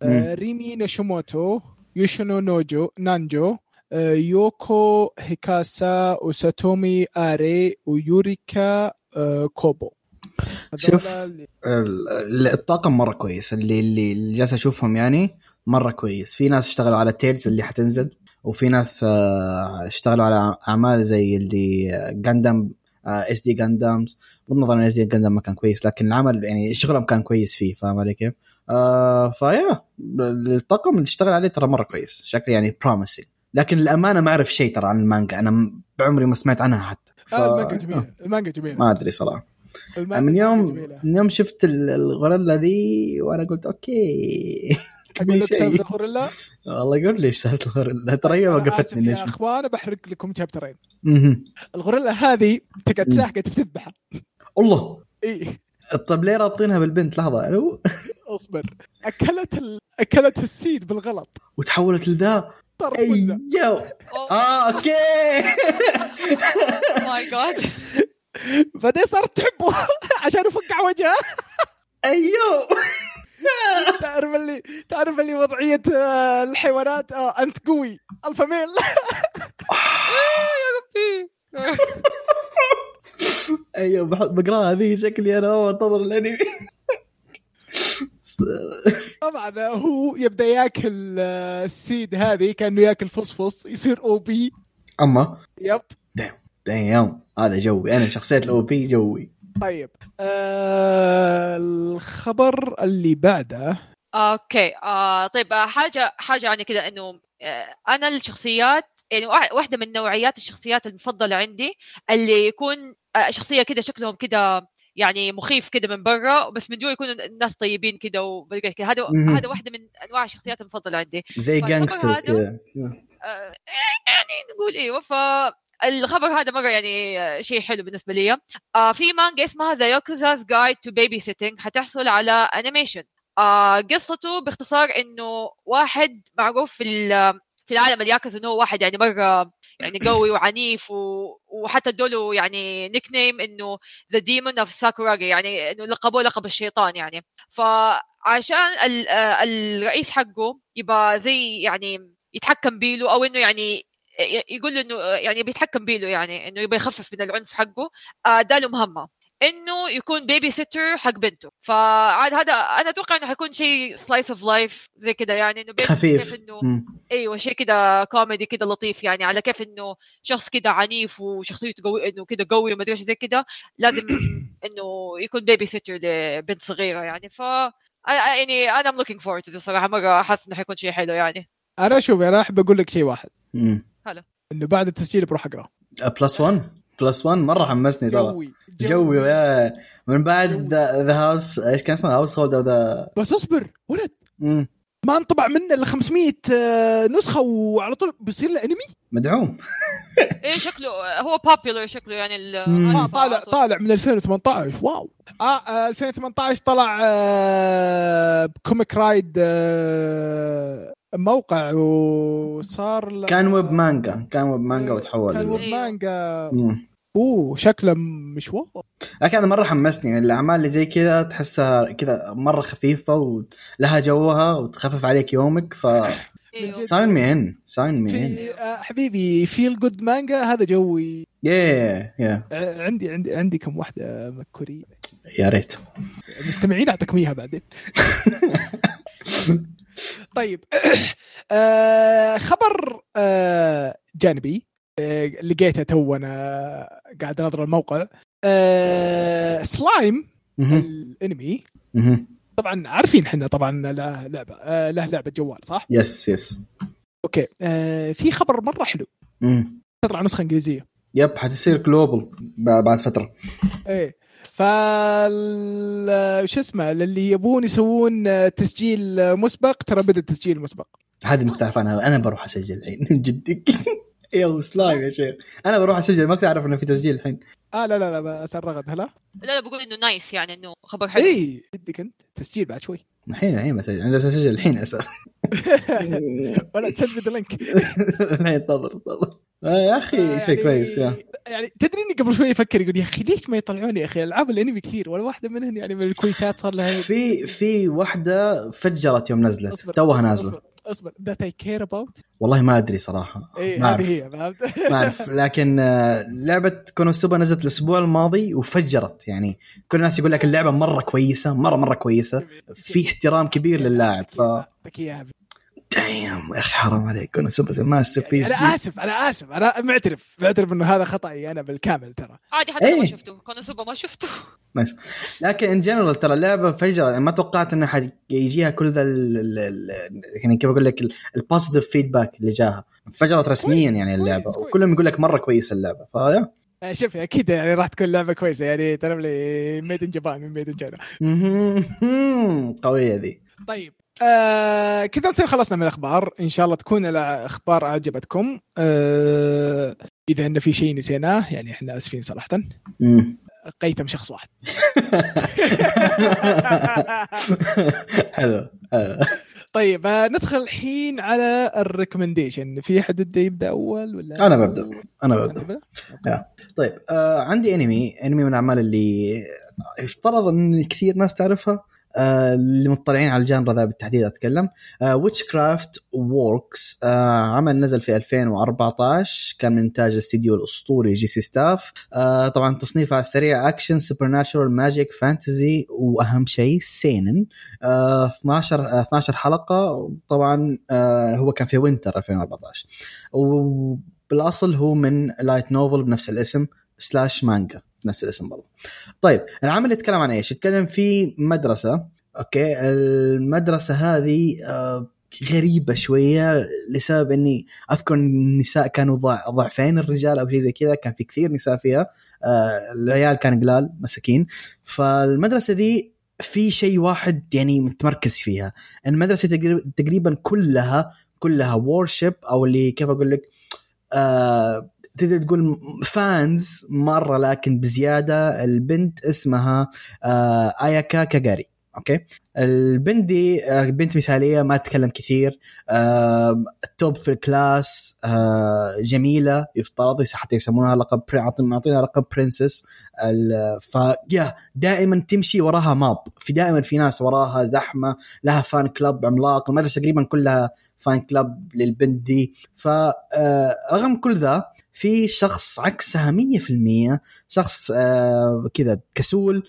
آه، ريمي نشيموتو يوشينو نوجو نانجو آه، يوكو هيكاسا وساتومي آري ويوريكا آه، كوبو. شوف. الطاقم مرة كويس. اللي اللي اللي جالس أشوفهم يعني مرة كويس. في ناس اشتغلوا على Tales اللي حتنزل وفي ناس آه، اشتغلوا على أعمال زي اللي Gundam SD Gundams بالنظر إن SD Gundam ما كان كويس لكن العمل يعني شغلهم كان كويس فيه فاهم علي كيف؟ آه فيا الطاقم اللي اشتغل عليه ترى مرة كويس شكله يعني promising لكن الامانه ما أعرف شيء ترى عن المانجا أنا بعمري ما سمعت عنها حتى. ف... آه المانجا جميلة المانجا جميلة. ما أدري صراحة. من يوم. من يوم شفت ال- الغوريلا ذي وأنا قلت okay. أقول لك سالفة الغوريلا والله قول لي إيش سالفة الغوريلا ترى هي وقفتني ليش يا أخوان بحرق لكم شابترين. الغوريلا هذه تقعد مم. تلاحقها تذبحها الله. إي. طب ليه رابطينها بالبنت؟ لحظة. ألو أصبر. أكلت ال... أكلت ال seed بالغلط. وتحولت لذا؟ طرف. أيوه. آه okay. my God بعدين صارت تحبه. (laughs) عشان يفقع وجهه. أيوه. (laughs) تعرف اللي تعرف اللي وضعية آه، الحيوانات آه أنت قوي. alpha male. يا (laughs) ربي أيوه بقراها هذه شكلي أنا أنتظر الأنمي. (laughs) طبعا هو يبدأ ياكل آه، ال seed هذه كأنه ياكل فصفص يصير OP أما؟ yep دايم هذا جوي. أنا شخصية ال OP جوي. طيب آه الخبر اللي بعده. okay آه طيب آه، حاجة حاجة يعني كذا إنه آه، أنا الشخصيات يعني واحد- واحدة من نوعيات الشخصيات المفضلة عندي اللي يكون آه، شخصية كذا شكلهم كذا يعني مخيف كذا من برا بس من جوا يكونوا الناس طيبين وبالقى كذا هذا. هذا واحدة من أنواع الشخصيات المفضلة عندي. زي gangsters كذا آه، يعني نقول إيوه ف الخبر هذا مرة يعني آه، شيء حلو بالنسبة لي. آه في مانجا اسمها The Yakuza's Guide to Babysitting حتحصل على animation آه قصته باختصار إنه واحد معروف في في العالم الياكوزا إنه هو واحد يعني مرة يعني (clears throat) قوي وعنيف و... وحتى ادوا يعني nickname إنه The Demon of Sakuragi يعني إنه لقبوه لقب الشيطان يعني. فعشان ال... آه، الرئيس حقه يبقى زي يعني يتحكم بيله أو إنه يعني يقول له إنه يعني بيتحكم بيله يعني إنه يبغى يخفف من العنف حقه آه، اداله مهمة إنه يكون babysitter حق بنته. فعاد هذا أنا أتوقع إنه حيكون شيء slice of life زي كذا يعني إنه خفيف. كيف إنه مم. أيوه شيء كذا كوميدي كذا لطيف يعني على كيف إنه شخص كذا عنيف وشخصيته قوي إنه كذا قوي وما أدري إيش زي كذا لازم (coughs) إنه يكون babysitter لبنت صغيرة يعني. ف أنا- يعني أنا I'm looking forward الصراحه مرة حاسس إنه حيكون شيء حلو يعني. أنا شوف أنا أحب أقول لك شيء واحد. مم. إنه بعد التسجيل بروح أقرأ. plus 1 plus 1 مرة حمسني ترى. جوي جوي. yeah. من بعد the house إيش كان اسمه؟ household أو ذا بس اصبر ولد. مم. ما انطبع منه الا 500 آه، نسخة وعلى طول بيصير له انمي مدعوم. (laughs) إيه شكله هو popular شكله يعني آه طالع. طالع من 2018 wow. آه, آه 2018 طلع آه Comic Ride آه موقع وصار له- كان ويب مانجا كان ويب مانجا كان وتحول ويب أيوه. مانجا. مم. أوه شكله مشوار. لكن هذا مرة حمسني يعني الأعمال اللي زي كذا تحسها كذا مرة خفيفة ولها جوها وتخفف عليك يومك ف sign me in sign me in حبيبي feel good مانجا هذا جوي. yeah yeah عندي عندي عندي كم واحدة كوريه يا ريت. مستمعين أعطيكم إياها بعدين. (laughs) طيب. (coughs) آه خبر آه جانبي آه لقيته تو أنا قاعد انظر الموقع. آه سلايم. الانمي. طبعا عارفين إحنا طبعا له لعبة آه له لعبة جوال صح؟ yes yes okay. آه في خبر مرة حلو. تطلع نسخة إنجليزية. yep حتصير global بعد فترة. إيه. فال شو اسمه للي يبون يسوون تسجيل مسبق ترى بدأ التسجيل مسبق. هذه تعرف عنها أنا بروح أسجل الحين من جدك. (laughs) yo Slime يا شيخ. أنا بروح أسجل ما كنت أعرف إنه في تسجيل الحين. آه لا لا لا الرغد هلا. لا لا بقول إنه نايس يعني إنه خبر حلو. اي جدك أنت؟ تسجيل بعد شوي. الحين الحين بسجل أنا جالس أسجل الحين أساسا. (laughs) ولا تسجل اللينك (laughs) الحين انتظر انتظر يا أخي شيء يعني- كويس يا. يعني تدري إني قبل شوي أفكر يقول يا أخي ليش ما يطلعون يا أخي؟ العاب الانمي كثير ولا واحدة منهن يعني من الكويسات صار لها في في واحدة فجرت يوم نزلت توها نازلة. أصبر أصبر. ذات اي كير اباوت والله ما أدري صراحة اي ما أعرف. هي (laughs) ما أعرف. لكن آه، لعبة كونوسوبا نزلت الأسبوع الماضي وفجرت يعني كل الناس يقول لك اللعبة مرة كويسة مرة مرة كويسة. في احترام كبير للاعب ف دايم يا أخي حرام عليك. أنا super master يعني بيس أنا آسف أنا آسف. أنا معترف معترف إنه هذا خطأي أنا بالكامل ترى. عادي حتى لو ما. شفته. كونوسوبا ما شفته. nice لكن in general ترى اللعبة فجاه يعني ما توقعت انها حيجيها كل ذا ال- ال- ال- يعني كيف أقول لك ال positive feedback اللي جاها. انفجرت رسميا يعني اللعبة. وكلهم يقول لك مرة كويسة اللعبة. ف yeah آه، شوف أكيد يعني راح تكون لعبة كويسة. يعني تعرف لي made in Japan من made in China. قوية ذي. طيب. آه كذا نصير خلصنا من الأخبار. إن شاء الله تكون الأخبار أعجبتكم. آه إذا إن في شيء نسيناه يعني إحنا آسفين صراحة. مم. قيثم شخص واحد. (laughs) حلو. طيب آه ندخل الحين على ال recommendation. في حد بده يبدأ أول ولا؟ أنا ببدأ أنا ببدأ؟ طيب آه عندي أنمي أنمي من الأعمال اللي يفترض إن كثير ناس تعرفها. اللي مطلعين على ال genre ذا بالتحديد أتكلم. Witch Craft Works عمل نزل في 2014 كان من إنتاج الاستديو الأسطوري J.C.Staff. آه طبعا تصنيفه على السريع action supernatural magic fantasy وأهم شيء seinen آه 12 آه 12 حلقة طبعا آه هو كان في winter 2014 وبالاصل هو من light novel بنفس الاسم. slash مانجا بنفس الاسم برضه. طيب العمل يتكلم عن إيش؟ يتكلم في مدرسة أوكي؟ المدرسة هذه آه، غريبة شوية لسبب إني أذكر النساء كانوا ضع- ضعفين الرجال أو شيء زي كذا كان في كثير نساء فيها. آه، العيال كان قلال مساكين. فالمدرسة دي في شيء واحد يعني متمركز فيها. المدرسة تقريبا كلها كلها worship أو اللي كيف أقول لك؟ آه تقدر تقول fans مرة لكن بزيادة البنت اسمها آه آياكا كاغاري. okay؟ البنت دي بنت مثالية ما تتكلم كثير. ال top في ال class جميلة يفترض حتى يسمونها لقب معطينها لقب princess ف yeah دائما تمشي وراها ما في دائما في ناس وراها زحمة لها fan club عملاق. المدرسة تقريبا كلها fan club للبنت دي. فرغم كل ذا في شخص عكسها 100% شخص كذا كسول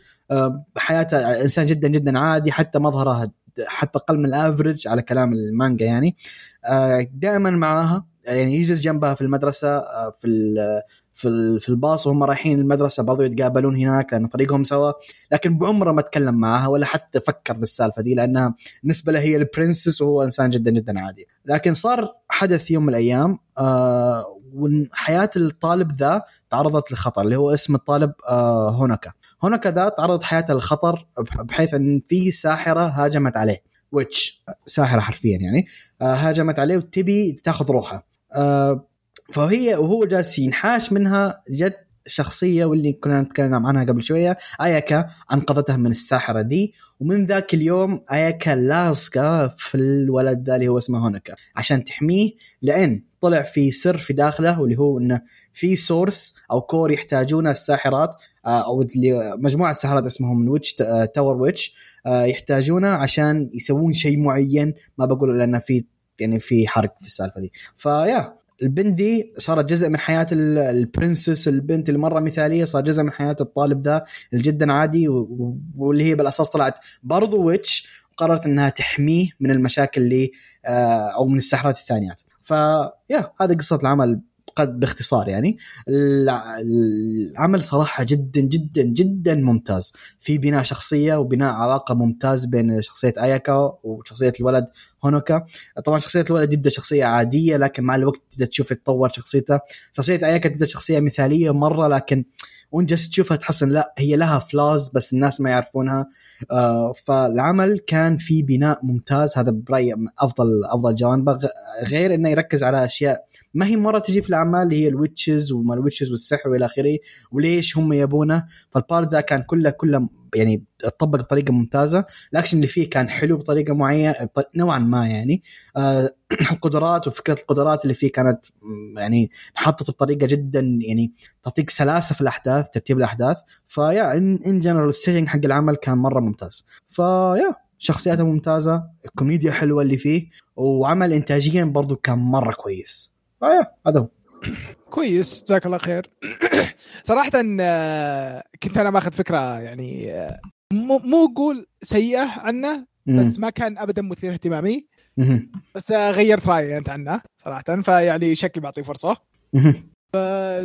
حياته إنسان جدا جدا عادي حتى مظهره حتى أقل من ال average على كلام المانجا يعني. آه دائما معاها يعني يجلس جنبها في المدرسة آه في في في الباص وهم رايحين المدرسة برضو يتقابلون هناك لأن طريقهم سوا. لكن بعمره ما تكلم معاها ولا حتى فكر بالسالفة دي لأنها بالنسبة له هي ال princess وهو إنسان جدا جدا عادي. لكن صار حدث يوم من الأيام آه وحياة الطالب ذا تعرضت لخطر اللي هو اسم الطالب آه هوناكا. هوناكا ذا تعرضت حياته للخطر بح- بحيث إن في ساحرة هاجمت عليه. witch ساحرة حرفيا يعني آه هاجمت عليه وتبي تاخذ روحه آه فهي وهو جالس ينحاش منها جت شخصية واللي كنا نتكلم عنها قبل شوية آياكا أنقذته من الساحرة دي. ومن ذاك اليوم آياكا لاصقة في الولد ذا اللي هو اسمه هوناكا عشان تحميه لأن طلع في سر في داخله واللي هو إنه في source أو core يحتاجونه الساحرات آه، أو مجموعة ساحرات اسمهم witch tower witch يحتاجونه عشان يسوون شيء معين ما بقول لأنه في يعني في حرق في السالفة دي. ف yeah البنت دي صارت جزء من حياة ال- ال princess البنت اللي مره مثالية صار جزء من حياة الطالب ذا الجدا عادي واللي هي بالأساس طلعت برضو witch وقررت إنها تحميه من المشاكل اللي آه، أو من الساحرات الثانيات. ف yeah هذه قصة العمل قد باختصار يعني. الع- العمل صراحة جدا جدا جدا ممتاز. في بناء شخصية وبناء علاقة ممتاز بين شخصية آياكا وشخصية الولد هونوكا. طبعا شخصية الولد يبدا شخصية عادية لكن مع الوقت تبدأ تشوف يتطور شخصيته. شخصية آياكا تبدأ شخصية مثالية مرة لكن وانت جالس تشوفها تحس لا هي لها flaws بس الناس ما يعرفونها. آه فالعمل كان في بناء ممتاز. هذا برأيي أفضل أفضل جوانبه غير إنه يركز على أشياء ما هي مرة تجي في الأعمال اللي هي ال witches وما ال witches والسحر وإلى آخره وليش هم يبونه. فال part ذا كان كله كله يعني تطبق بطريقة ممتازة الأكشن اللي فيه كان حلو بطريقة معينة نوعا ما يعني. آه (clears throat) القدرات وفكرة القدرات اللي فيه كانت يعني انحطت بطريقة جدا يعني تعطيك سلاسة في الأحداث ترتيب الأحداث. ف yeah in general ال setting حق العمل كان مرة ممتاز. ف yeah شخصياته ممتازة الكوميديا حلوة اللي فيه وعمل انتاجيا برضو كان مرة كويس. فيا هذا هو. كويس جزاك الله خير صراحة آه، كنت أنا ماخذ فكرة يعني آه، مو مو أقول سيئة عنه. بس ما كان أبدا مثير اهتمامي. بس آه، غيرت رأيي أنت عنه صراحة فيعني شكلي بعطيه فرصة مهم.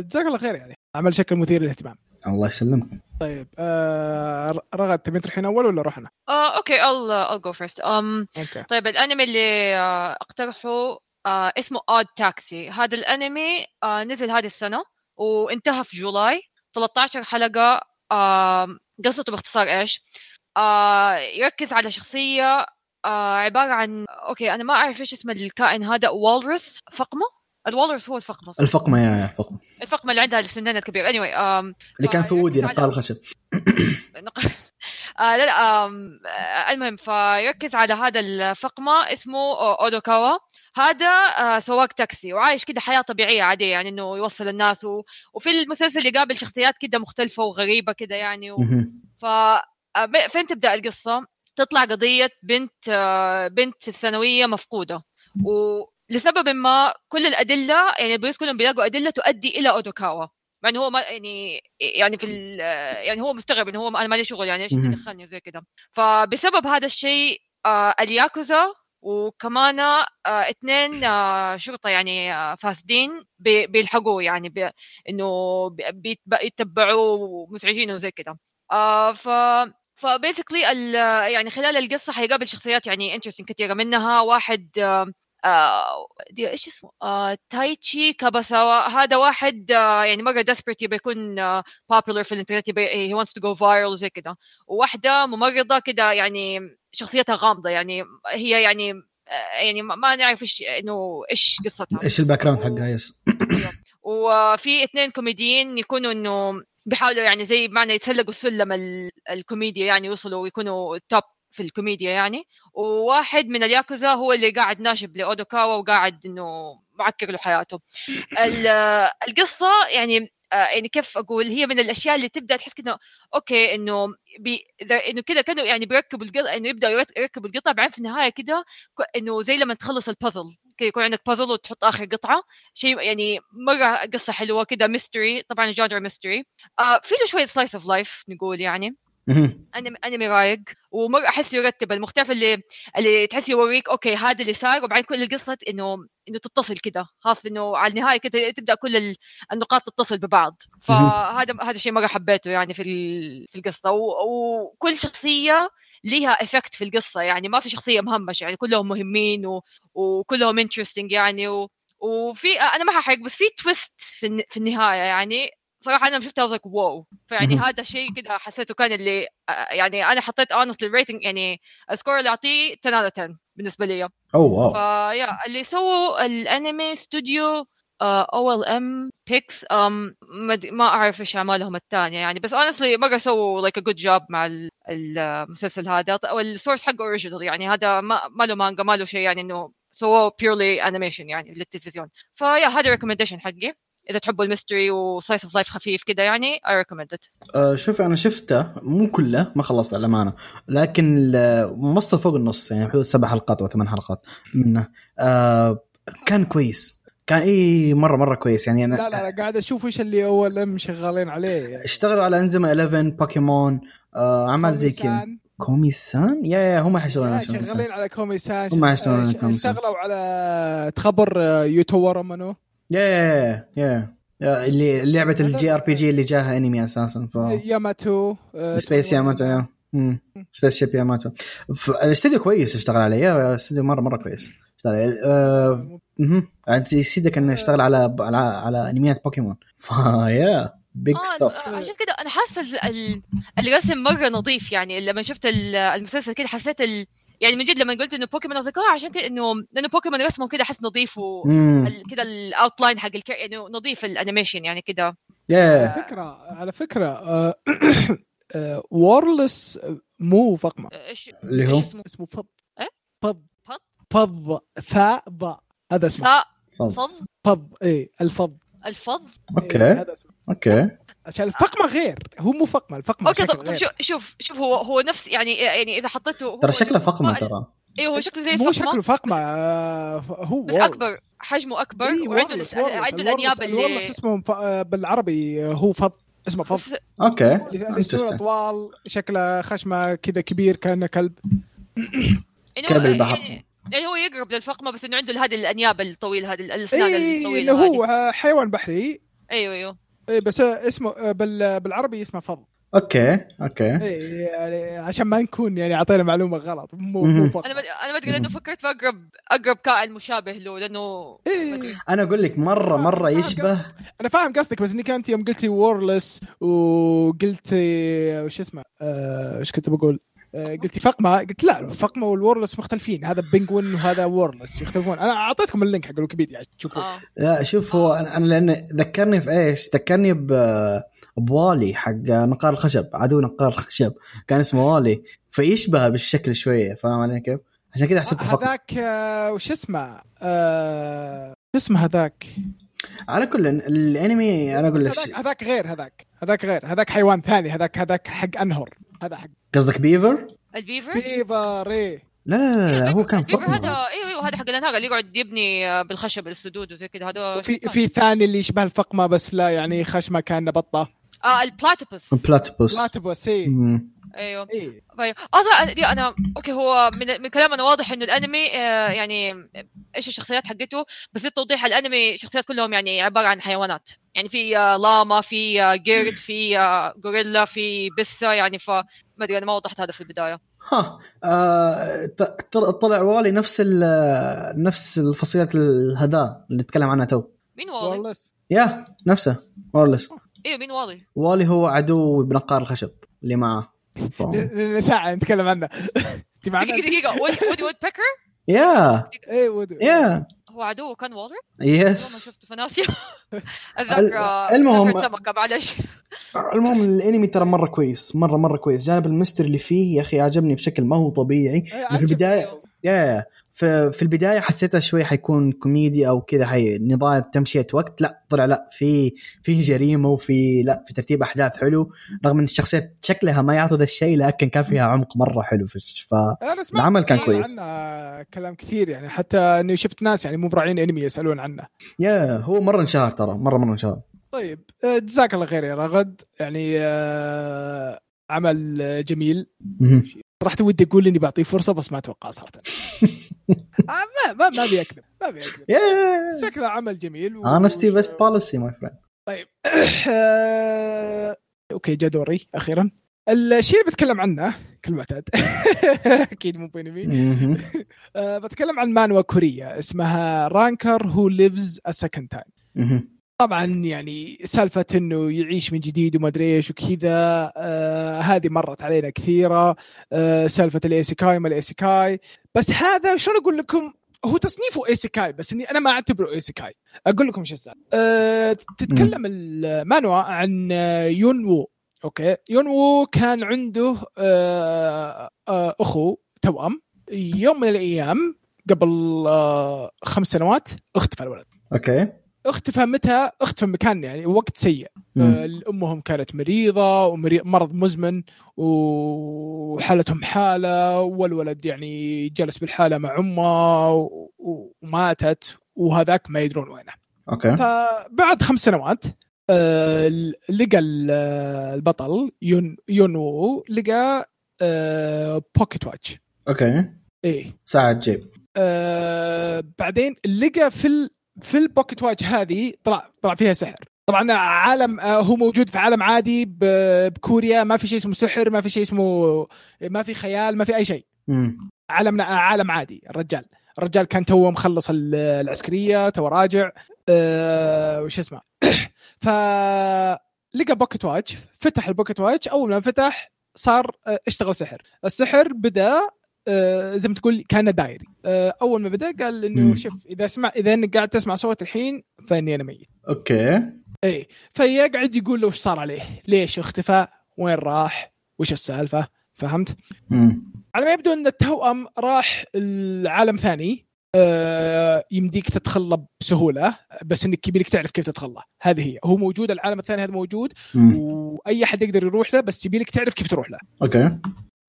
جزاك الله خير يعني عمل شكل مثير للاهتمام الله يسلمك طيب آه رغد تبي تروحين أول ولا أروح أنا؟ آه okay I'll I'll go first um, okay طيب الأنمي اللي آه، اقترحه آه اسمه اود تاكسي هذا الانمي آه نزل هذه السنة وانتهى في جولاي. 13 حلقة آه قصته باختصار إيش؟ آه يركز على شخصية آه عبارة عن okay أنا ما أعرف إيش اسم الكائن هذا walrus فقمة؟ ال walrus هو الفقمة صح؟ الفقمة yeah فقمة. الفقمة اللي عندها السنان الكبير anyway um, اللي كان في وودي نقار الخشب. (coughs) (coughs) آه لا لا آه المهم فيركز على هذا الفقمة اسمه أودوكاوا. هذا آه سواق تاكسي وعايش كده حياة طبيعية عادية يعني إنه يوصل الناس و... وفي المسلسل يقابل شخصيات كده مختلفة وغريبة كده يعني و... ف آه، فين تبدأ القصة؟ تطلع قضية بنت آه، بنت في الثانوية مفقودة ولسبب ما كل الأدلة يعني البوليس كلهم بيلاقوا أدلة تؤدي إلى أودوكاوا. مع إنه هو ما يعني يعني في ال- يعني هو مستغرب إنه هو ما- أنا مالي شغل يعني إيش. دخلني وزي كده. فبسبب هذا الشيء آه، الياكوزا وكمان آه، اثنين آه، شرطة يعني آه، فاسدين بي- بيلحقوه يعني بي إنه بي- بيتب- يتبعوه مزعجين وزي كده. آه ف ف basically يعني خلال القصة حيقابل شخصيات يعني interesting كثيره منها. واحد آه آه دي إيش اسمه؟ آه تايتشي كاباساوا هذا واحد آه يعني مرة desperate يبي يكون آه popular في الانترنت يبي he wants to go viral وزي كده وواحده ممرضة كده يعني شخصيتها غامضة يعني هي يعني آه يعني ما نعرف إيش إنه إيش قصتها. إيش ال background حقها yes. (coughs) وفي اثنين كوميديين يكونوا إنه بيحاولوا يعني زي معنى يتسلقوا سلم ال- الكوميديا يعني يوصلوا ويكونوا top في الكوميديا يعني. وواحد من الياكوزا هو اللي قاعد ناشب لأودوكاوا وقاعد إنه معكر له حياته. ال- (laughs) القصة يعني آه، يعني كيف أقول هي من الأشياء اللي تبدأ تحس كده okay إنه بي إنه كده كانوا يعني بيركبوا القطع إنه يبدأوا يرك- يركبوا القطع بعدين في النهاية كده إنه زي لما تخلص البازل يكون عندك بازل وتحط آخر قطعة. شيء يعني مرة قصة حلوة كده mystery طبعا ال genre mystery آه في له شوية slice of life نقول يعني. انمي أنمي رايق. ومرة أحس يرتب. المختلف اللي اللي تحس يوريك okay هذا اللي صار. وبعدين كل القصة انه إنه تتصل كده. خاص إنه على النهاية كده تبدأ كل ال- النقاط تتصل ببعض. فهذا هذا الشيء مرة حبيته يعني في في القصة. وكل شخصية ليها effect في القصة. يعني ما في شخصية مهمشة. يعني كلهم مهمين و... وكلهم interesting يعني. و... وفي أنا ما ححرق بس في twist في, الن... في النهاية يعني. صراحة أنا شفتها like wow فيعني. هذا شيء كده حسيته كان اللي آه، يعني أنا حطيت honestly ال rating يعني ال score اللي أعطيه 10 على 10 بالنسبة لي. أوه wow. ف yeah اللي سووا الأنمي استوديو أو OLM PICS ما أعرف إيش أعمالهم الثانية يعني. بس honestly مره سووا like a good job مع ال- المسلسل هذا. والسورس حقه original يعني. هذا ما, ما له مانجا ما له شيء يعني إنه سووه purely animation يعني للتلفزيون. ف yeah هذا recommendation حقي. إذا تحبوا ال mystery و slice of life خفيف كده يعني recommend it. آه شوف أنا شفته مو كله ما خلصت للأمانة لكن موصل فوق النص يعني حدود سبع حلقات أو ثمان حلقات منه. آه كان كويس. كان إي مرة مرة كويس. يعني أنا لا لا لا قاعد أشوف إيش ال OLM شغالين عليه. اشتغلوا على إنازوما 11 بوكيمون آه أعمال زي كذا. كومي سان. كومي سان؟ yeah yeah هم حيشتغلون على كومي سان. شغالين على كومي سان هم يشتغلون على ش- كومي سان. اشتغلوا على تخبر آه، يوتورا منو yeah yeah yeah yeah. اللي لعبة ال JRPG اللي جاها انمي أساسا ف ياماتو آه، space ياماتو. yeah. spaceship ياماتو الاستوديو كويس اشتغل عليه yeah الاستوديو مرة مرة كويس اشتغل عليه. آه،. انت يسيدك إنه يشتغل على على على أنميات بوكيمون. (laughs) ف yeah big آه staff آه، عشان كده أنا حاسة ال- ال- الرسم مرة نظيف يعني. لما شفت ال- المسلسل كده حسيت ال... يعني من جد لما قلت إنه بوكيمون قلت آه عشان كده إنه لأنه بوكيمون رسمهم كده أحس نظيف و ال- كده ال outline حق الكار... يعني نظيف ال animation يعني كده. على يا فكرة على فكرة آه، (coughs) آه، walrus مو فقمة. إيش اللي هو؟ اسمه؟ اسمه فض. إيه؟ فض. فض؟ فض. فاء ضاء هذا اسمه. فض. فض؟ فض. اي الفض. الفض؟ إيه، أوكي هذا اسمه. أوكي عشان الفقمة غير هو مو فقمة الفقمة أوكي شكل طب, طب غير. شوف شوف شوف هو هو نفس يعني يعني إذا حطيته ترى شكله فقمة ترى أيوه هو شكله زي مو الفقمة شكله فقمة آه، هو بس. أكبر حجمه أكبر إيه، وعنده. عنده الأنياب اللي ال walrus اسمه آه، بالعربي آه، هو فض اسمه فض أوكي Interesting. اطوال شكله خشمة كذا كبير كأنه كلب (clears throat) كلب البحر. يعني يعني هو يقرب للفقمة بس إنه عنده هذه الأنياب الطويله هذه الأسنان اي الطويلة هو حيوان بحري أيوه أيوه إيه بس اسمه بال بالعربي اسمه فض. أوكي أوكي. إيه يعني عشان ما نكون يعني أعطينا معلومة غلط مو. مو فض. أنا أنا ما أدري لأنه فكرت في أقرب أقرب كائن مشابه له لأنه إيه. أنا أقول لك مرة مرة آه، يشبه. أنا فاهم قصدك بس انك انت يوم قلتي walrus وقلت وش اسمه آه، إيش كنت بقول؟ آه، قلتي فقمه قلت لا فقمه وال walrus مختلفين. هذا penguin وهذا walrus يختلفون. أنا أعطيتكم ال link حق الويكيبيديا عشان تشوفوا آه. لا شوف هو أنا أنا لأن ذكرني في إيش؟ ذكرني ب بوالي حق نقار الخشب عدو نقار الخشب. كان اسمه والي. فيشبه بالشكل شوية فاهم علي كيف؟ عشان كذا حسبته فقط. هذاك آه، وش اسمه؟ آه، شو اسمه هذاك؟ على كل الأنمي أنا أقول لك. هذاك غير هذاك. هذاك غير. هذاك حيوان ثاني هذاك هذاك حق أنهر. هذا حق. قصدك بيفر؟ البيفر؟ بيفر إيه. لا لا لا, لا هو كان البيفر هذا فقط أيوه أيوه هذا حق الأنهار اللي يقعد يبني آه، بالخشب السدود وزي كذا. هذا في في ثاني. اللي يشبه الفقمة بس لا يعني خشمة كأنه بطة. آه ال platypus platypus platypus إيه. مم. أيوه. طيب. أصلا دي أنا أوكي هو من من كلامنا واضح إنه الأنمي آه، يعني إيش الشخصيات حقته بس للتوضيح الأنمي شخصيات كلهم يعني عبارة عن حيوانات. يعني في آه، لاما في آه، قرد في آه، غوريلا في بسه يعني ف ما أدري أنا ما وضحت هذا في البداية. ها آه طلع والي نفس ال- نفس الفصيلة هذا اللي نتكلم عنها تو. مين والي؟ يا نفسه مورلس أيوه مين والي؟ والي هو عدو بنقار الخشب اللي معاه ساعه نتكلم عنه. (laughs) دقيقة وودي وودي وود بيكر يا. إيه وودي yeah. هو عدو كان ما yes شفته فناسي (laughs) اتذكر المهم- معلش. المهم الانمي ترى مرة كويس مره مرة كويس. جانب ال mystery اللي فيه يا أخي عجبني بشكل ما هو طبيعي. إيه، في. البدايه yeah في, البداية حسيتها شوي حيكون كوميدي أو كذا حي نظام تمشية وقت لا طلع لا في في جريمة وفي لا في ترتيب أحداث حلو رغم إن الشخصيات شكلها ما يعطي ذا الشيء لكن كان فيها عمق مرة حلو في الش- ف أنا سمعت العمل كان كويس. كلام كثير يعني حتى إني شفت ناس يعني مو براعين إنمي يسألون عنه. يا هو مرة انشهر ترى مرة مرة انشهر. طيب آه، جزاك الله خير يا رغد يعني آه، عمل جميل. مهم. رحت ودي أقول إني بعطيه فرصة بس ما أتوقع صراحة. (laughs) آه، ما ما ما ابي اكذب ما ابي اكذب شكله عمل جميل. honesty best policy my friend طيب. (coughs) أوكي جا دوري أخيرا. الشيء اللي بتكلم عنه كالمعتاد (laughs) أكيد مو بانمي (laughs) آه، بتكلم عن manhwa كوريه اسمها Ranker Who Lives a Second Time طبعا يعني سالفة إنه يعيش من جديد وما أدري إيش وكذا آه هذه مرت علينا كثيرة آه سالفة ال isekai ما ال isekai بس هذا شلون أقول لكم؟ هو تصنيفه isekai بس إني أنا ما أعتبره isekai أقول لكم إيش السالفة. آه تتكلم ال manhwa عن يون وو أوكي؟ يون وو كان عنده آه آه أخو توأم. يوم من الأيام قبل آه خمس سنوات اختفى الولد. أوكي. اختفى متى؟ اختفى مكان يعني وقت سيء. آه، أمهم كانت مريضة ومرض مزمن وحالتهم حالة والولد يعني جلس بالحالة مع أمه وماتت وهذاك ما يدرون وينه. أوكي. فبعد خمس سنوات آه، لقى ال- البطل يون يون وو لقى آه، pocket watch أوكي. إيه. ساعة جيب. آه بعدين لقى في. في ال pocket watch هذه طلع طلع فيها سحر. طبعا عالم آه هو موجود في عالم عادي. بكوريا ما في شيء اسمه سحر ما في شيء اسمه ما في خيال ما في أي شيء. مم. عالمنا عالم عادي الرجال. الرجال كان توه مخلص ال- العسكرية تو راجع. آه وش اسمه؟ (coughs) ف لقى pocket watch فتح ال pocket watch أول ما فتح صار آه، اشتغل سحر. السحر بدأ زي ما تقول كان diary. آه، أول ما بدأ قال إنه. شوف إذا سمع إذا انك قاعد تسمع صوت الحين فإني أنا ميت. okay. إي فيقعد يقول له وش صار عليه؟ ليش اختفى؟ وين راح؟ وش السالفة؟ فهمت؟ مم. على ما يبدو إن التوأم راح العالم ثاني آه، يمديك تدخل له بسهولة بس إنك يبيلك تعرف كيف تدخل له هذه هي. هو موجود العالم الثاني هذا موجود مم. وأي أحد يقدر يروح له بس يبيلك تعرف كيف تروح له. okay.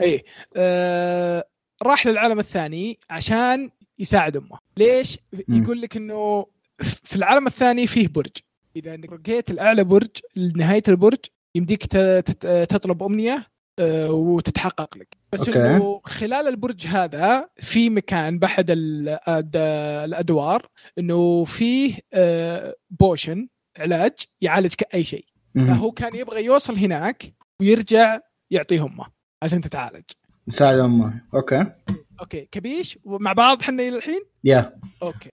إي آه راح للعالم الثاني عشان يساعد أمه ليش. يقول لك إنه في العالم الثاني فيه برج إذا إنك رقيت الأعلى برج لنهايه البرج يمديك تطلب أمنية آه، وتتحقق لك بس okay. إنه خلال البرج هذا في مكان باحد الأدوار إنه فيه آه، potion علاج يعالجك أي شيء. فهو كان يبغى يوصل هناك ويرجع يعطيه أمه عشان تتعالج مساعد أمه. أوكي. أوكي. كبيش ومع بعض حنا إلى الحين؟ يا. أوكي.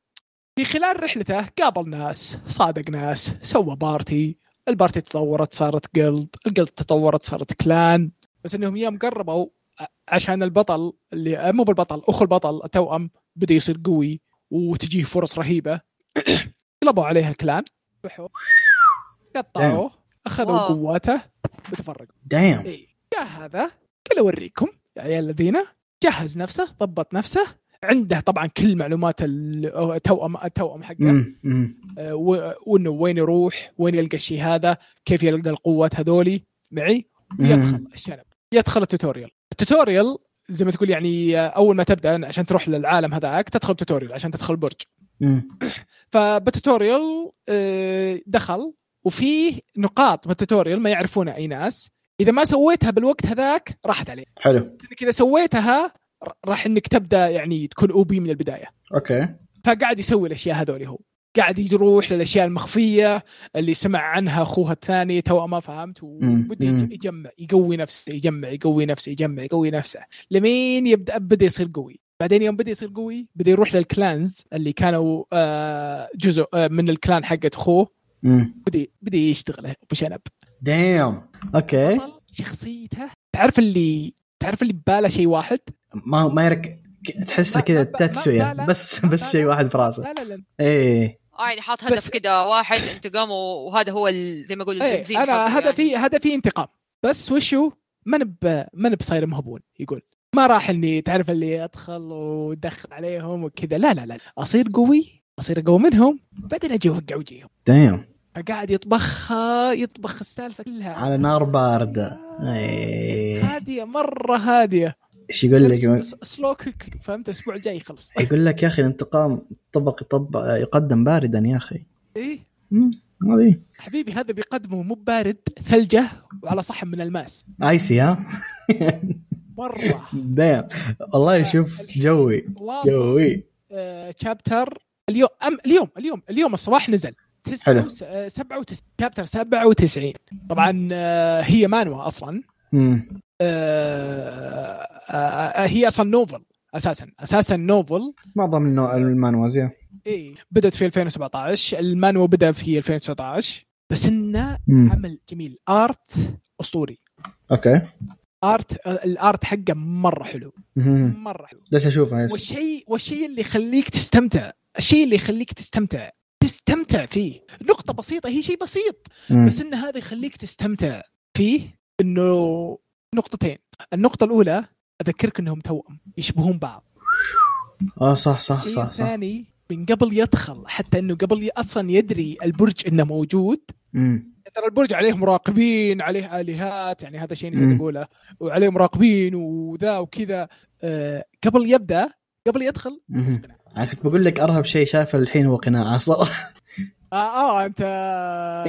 في خلال رحلته قابل ناس صادق ناس سوى بارتي. البارتي تطورت صارت جلد الجلد تطورت صارت كلان. بس إنهم يوم قربوا عشان البطل اللي مو بالبطل أخو البطل التوأم بدا يصير قوي وتجيه فرص رهيبة. (coughs) قلبوا عليه ال clan. ذبحوه قطعوه. أخذوا. قواته. وتفرقوا damn اي جاء هذا قال أوريكم. يا عيال الذين جهز نفسه ضبط نفسه عنده طبعا كل معلومات التوأم التوأم حقه. آه، وإنه وين يروح وين يلقى الشيء هذا كيف يلقى القوات هذولي. معي؟ يدخل الشنب يدخل ال tutorial. ال tutorial زي ما تقول يعني آه، أول ما تبدأ عشان تروح للعالم هذاك تدخل tutorial عشان تدخل البرج مم. (coughs) فبال tutorial آه، دخل وفيه نقاط بال tutorial ما يعرفونها أي ناس. إذا ما سويتها بالوقت هذاك راحت عليك. حلو. انك اذا سويتها راح إنك تبدأ يعني تكون OP من البداية. okay. فقاعد يسوي الأشياء هذول هو. قاعد يروح للأشياء المخفية اللي سمع عنها أخوها الثاني توأمه فهمت. وبدأ يجمع يقوي نفسه يجمع يقوي نفسه يجمع يقوي نفسه. لمين يبدأ؟ بدأ يصير قوي. بعدين يوم بدأ يصير قوي بدأ يروح للكلانز اللي كانوا آه، جزء آه، من الكلان حقت أخوه. بدأ بدأ يشتغل بشنب دايم أوكي شخصيته تعرف اللي تعرف اللي بباله شيء واحد؟ ما ما يرك تحسه كذا لا. بس بس شيء. واحد في راسه. لا لا لا. إيه. يعني حاط هدف كده واحد انتقام وهذا هو ال- زي ما أقول إيه أنا هدفي يعني. هدفي انتقام. بس وشو؟ ما نب ما نب صاير مهبول يقول. ما راح إني تعرف اللي أدخل ودخل عليهم وكذا. لا لا لا. أصير قوي أصير أقوى منهم بعدين أجي اوقع وجيهم دايم فقاعد يطبخها يطبخ السالفة كلها. على نار باردة. إيه. هادية مرة هادية. إيش يقول لك؟ سلو كوك فهمت؟ الأسبوع الجاي يخلص. يقول لك يا أخي الانتقام طبق يطبق يقدم باردا يا أخي. إيه. هذه. حبيبي هذا بيقدمه مو بارد ثلجة وعلى صحن من الماس. ايسي ها؟ مرة. دايم والله يشوف جوي. واصل جوي. شابتر اليوم أم اليوم اليوم اليوم الصباح نزل. حلو. 97 شابتر 97 طبعا آه، هي مانوا أصلا. آه، آه، هي أصلا نوفل أساسا أساسا نوفل. معظم المانوز يا. إي بدأت في 2017 ال manhwa بدأ في 2019 بس إنه. عمل جميل. art أسطوري. okay. art آه، ال art حقه مرة حلو. مرة حلو. بس أشوفها yes. والشيء والشيء اللي يخليك تستمتع الشيء اللي يخليك تستمتع تستمتع فيه نقطة بسيطة هي شيء بسيط مم. بس إن هذا يخليك تستمتع فيه إنه نقطتين النقطة الأولى أذكرك إنهم توأم يشبهون بعض آه صح صح صح صح الثاني من قبل يدخل حتى إنه قبل أصلا يدري البرج إنه موجود مم. ترى البرج عليه مراقبين عليه آلهات يعني هذا شيء. نسيت أقوله وعليه مراقبين وذا وكذا آه قبل يبدأ قبل يدخل. أنا كنت بقول لك أرهب شيء شايفه الحين هو قناع صراحة. آه آه أنت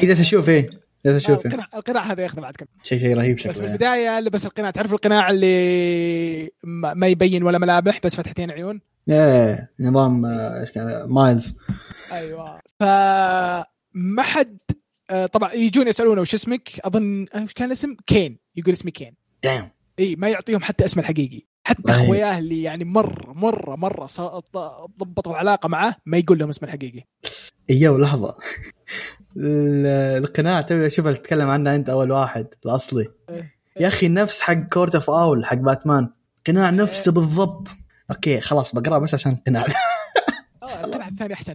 اي جالس أشوف إيه جالس آه أشوف إيه. القناع القناع هذا ياخذ بعد كم؟ شيء شيء رهيب بس شكله. في يعني. البدايه لبس القناع تعرف القناع اللي ما يبين ولا ملامح بس فتحتين عيون؟ إيه نظام آه، إيش كان مايلز. أيوه. ف ما حد آه، طبعا يجون يسألونه وش اسمك؟ أظن آه، وش كان الاسم؟ كين. يقول اسمي كين. damn إي ما يعطيهم حتى اسمه الحقيقي. حتى أي. اخوياه اللي يعني مرة مرة مرة ضبطوا علاقة معه ما يقول لهم اسمه الحقيقي. إيوه لحظة. ال- القناع توي اشوفها تتكلم عنه أنت أول واحد الأصلي. إيه. يا أخي نفس حق Court of Owls حق باتمان قناع إيه. نفسه بالضبط. أوكي خلاص بقراه بس عشان القناع. آه القناع الثاني أحسن.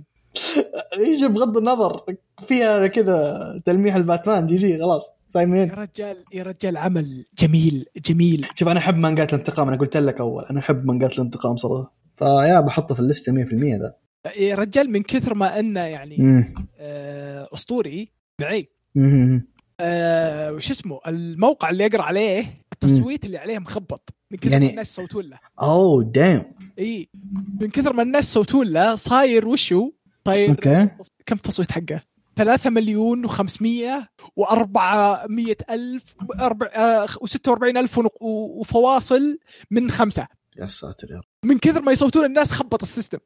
يجي بغض النظر فيها كذا تلميح الباتمان جي جي خلاص يا سايمين رجال يا رجال عمل جميل جميل. شوف أنا أحب مانجات الانتقام أنا قلت لك أول أنا أحب مانجات الانتقام صراحة. فيا بحطه في الليسته 100% ذا. يا رجال من كثر ما أنه يعني. آه، أسطوري مم. آه، وش اسمه؟ الموقع اللي أقرأ عليه التصويت اللي عليه مخبط. من كثر يعني- ما الناس صوتون له. أوه damn إي. من كثر ما الناس صوتون له صاير وشو؟ صاير okay. كم تصويت حقه؟ 3 مليون و500 و400 ألف و46 ألف وفواصل من خمسة. يا ساتر يا رب. من كثر ما يصوتون الناس خبط ال system.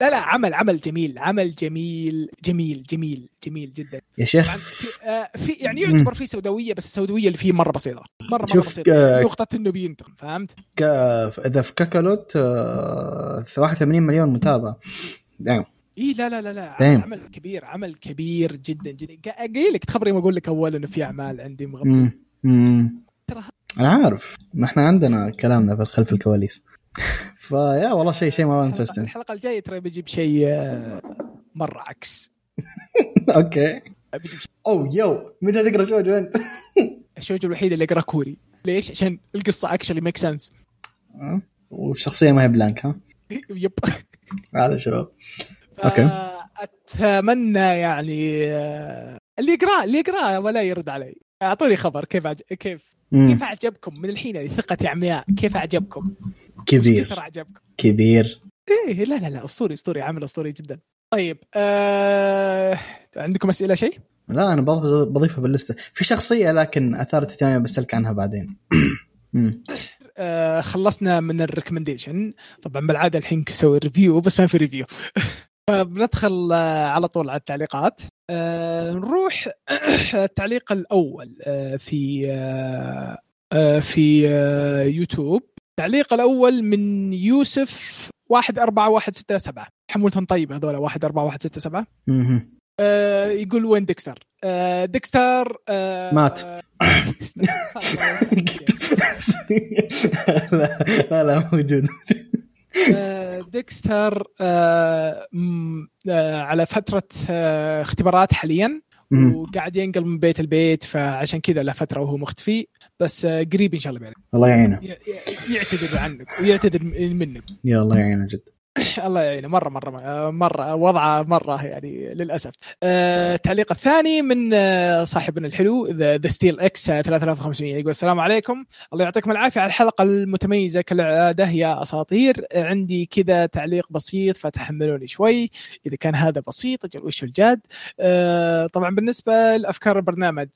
لا لا عمل عمل جميل عمل جميل جميل جميل جميل جدا. يا شيخ في, آه، في يعني يعتبر في سوداوية بس السوداوية اللي فيه مرة بسيطة. مرة مرة بسيطة. آه، نقطة انه بينتقم فهمت؟ ك... إذا في كاكالوت آه، 81 مليون متابع دايم اي لا لا لا لا. عمل كبير عمل كبير جدا جدا قا- قايل لك تخبري ما أقول لك أول إنه في أعمال عندي. مم. ترى أنا عارف ما إحنا عندنا كلامنا في خلف الكواليس (laughs) فيا والله شيء شيء مره الحلقة, انترستنج الحلقة الجاية ترى بجيب شيء آه، مرة عكس (laughs) أوكي oh yo متى تقرأ shoujo أنت؟ (laughs) ال shoujo الوحيد اللي اقرا كوري ليش؟ عشان القصة actually make sense. والشخصيه ما هي blank ها؟ yep هذا شباب okay. اتمنى يعني آه، اللي يقرأ اللي يقرأ ولا يرد علي أعطوني خبر كيف عج... كيف مم. كيف أعجبكم من الحين ثقتي عمياء كيف أعجبكم؟ كبير كثر أعجبكم؟ كبير إيه لا لا لا أسطوري أسطوري عمل أسطوري جدا طيب آه... عندكم أسئلة شيء؟ لا أنا بض- بضيفها باللستة في شخصية لكن أثارت اهتمامي بسالك عنها بعدين. (clears throat) آه خلصنا من ال recommendation طبعا بالعادة الحين نسوي review بس ما في review (laughs) فبندخل آه على طول على التعليقات. آه نروح (coughs) التعليق الأول آه في في يوتيوب. التعليق الأول من يوسف 14167 حمولتهم طيبه هذول 14167 مهم. آه يقول وين ديكستر؟ آه ديكستر آه مات. (laughs) (laughs) لا لا موجود. ديكستر آه، آه، على فترة آه، اختبارات حاليا. وقاعد ينقل من بيت البيت فعشان كذا له فترة وهو مختفي. بس آه، قريب إن شاء الله بيعلن الله يعينه. يعتذر عنك ويعتذر منك. يا الله يعينه جد. (coughs) الله يعينه. مرة آه، مرة وضعه مرة يعني للأسف. آه، التعليق الثاني من آه، صاحبنا الحلو ذا ستيل إكس 3500 يقول السلام عليكم. الله يعطيكم العافية على الحلقة المتميزة. كالعادة يا أساطير آه، عندي كذا تعليق بسيط فتحملوني شوي. إذا كان هذا بسيط أجل وش الجاد؟ آه، طبعا بالنسبة لأفكار البرنامج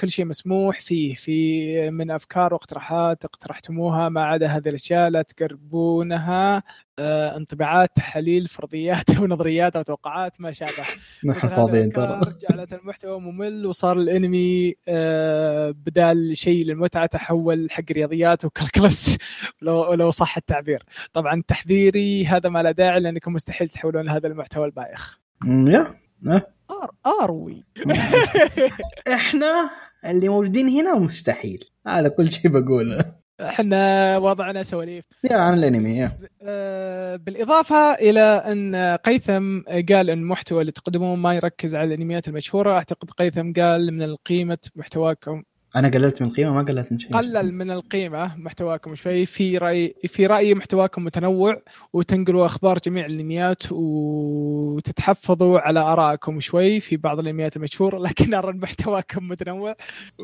كل شيء مسموح فيه. في من أفكار واقتراحات اقترحتموها ما عدا هذه الأشياء لا تقربونها. انطباعات تحاليل فرضيات (laughs) أو نظريات أو توقعات ما شابه. (laughs) إحنا هذه فاضيين ترى. جعلت المحتوى ممل وصار الانمي آه، بدال شيء للمتعة تحول حق رياضيات وكالكلس (laughs) لو لو صح التعبير. طبعا تحذيري هذا ما لا داعي لأنكم مستحيل تحولون هذا المحتوى البايخ. يا آه. آر آروي. إحنا اللي موجودين هنا مستحيل. هذا كل شيء بقوله. إحنا وضعنا سواليف. يا عن الأنمي يا. آه، بالإضافة إلى أن قيثم قال أن المحتوى اللي تقدموه ما يركز على الأنميات المشهورة أعتقد قيثم قال من القيمة محتواكم أنا قللت من القيمه ما قللت من شيء. قلل من القيمة محتواكم شوي. في رأي في رأيي محتواكم متنوع وتنقلوا أخبار جميع الأنميات وتتحفظوا على آرائكم شوي في بعض الأنميات المشهورة لكن أرى أن محتواكم متنوع.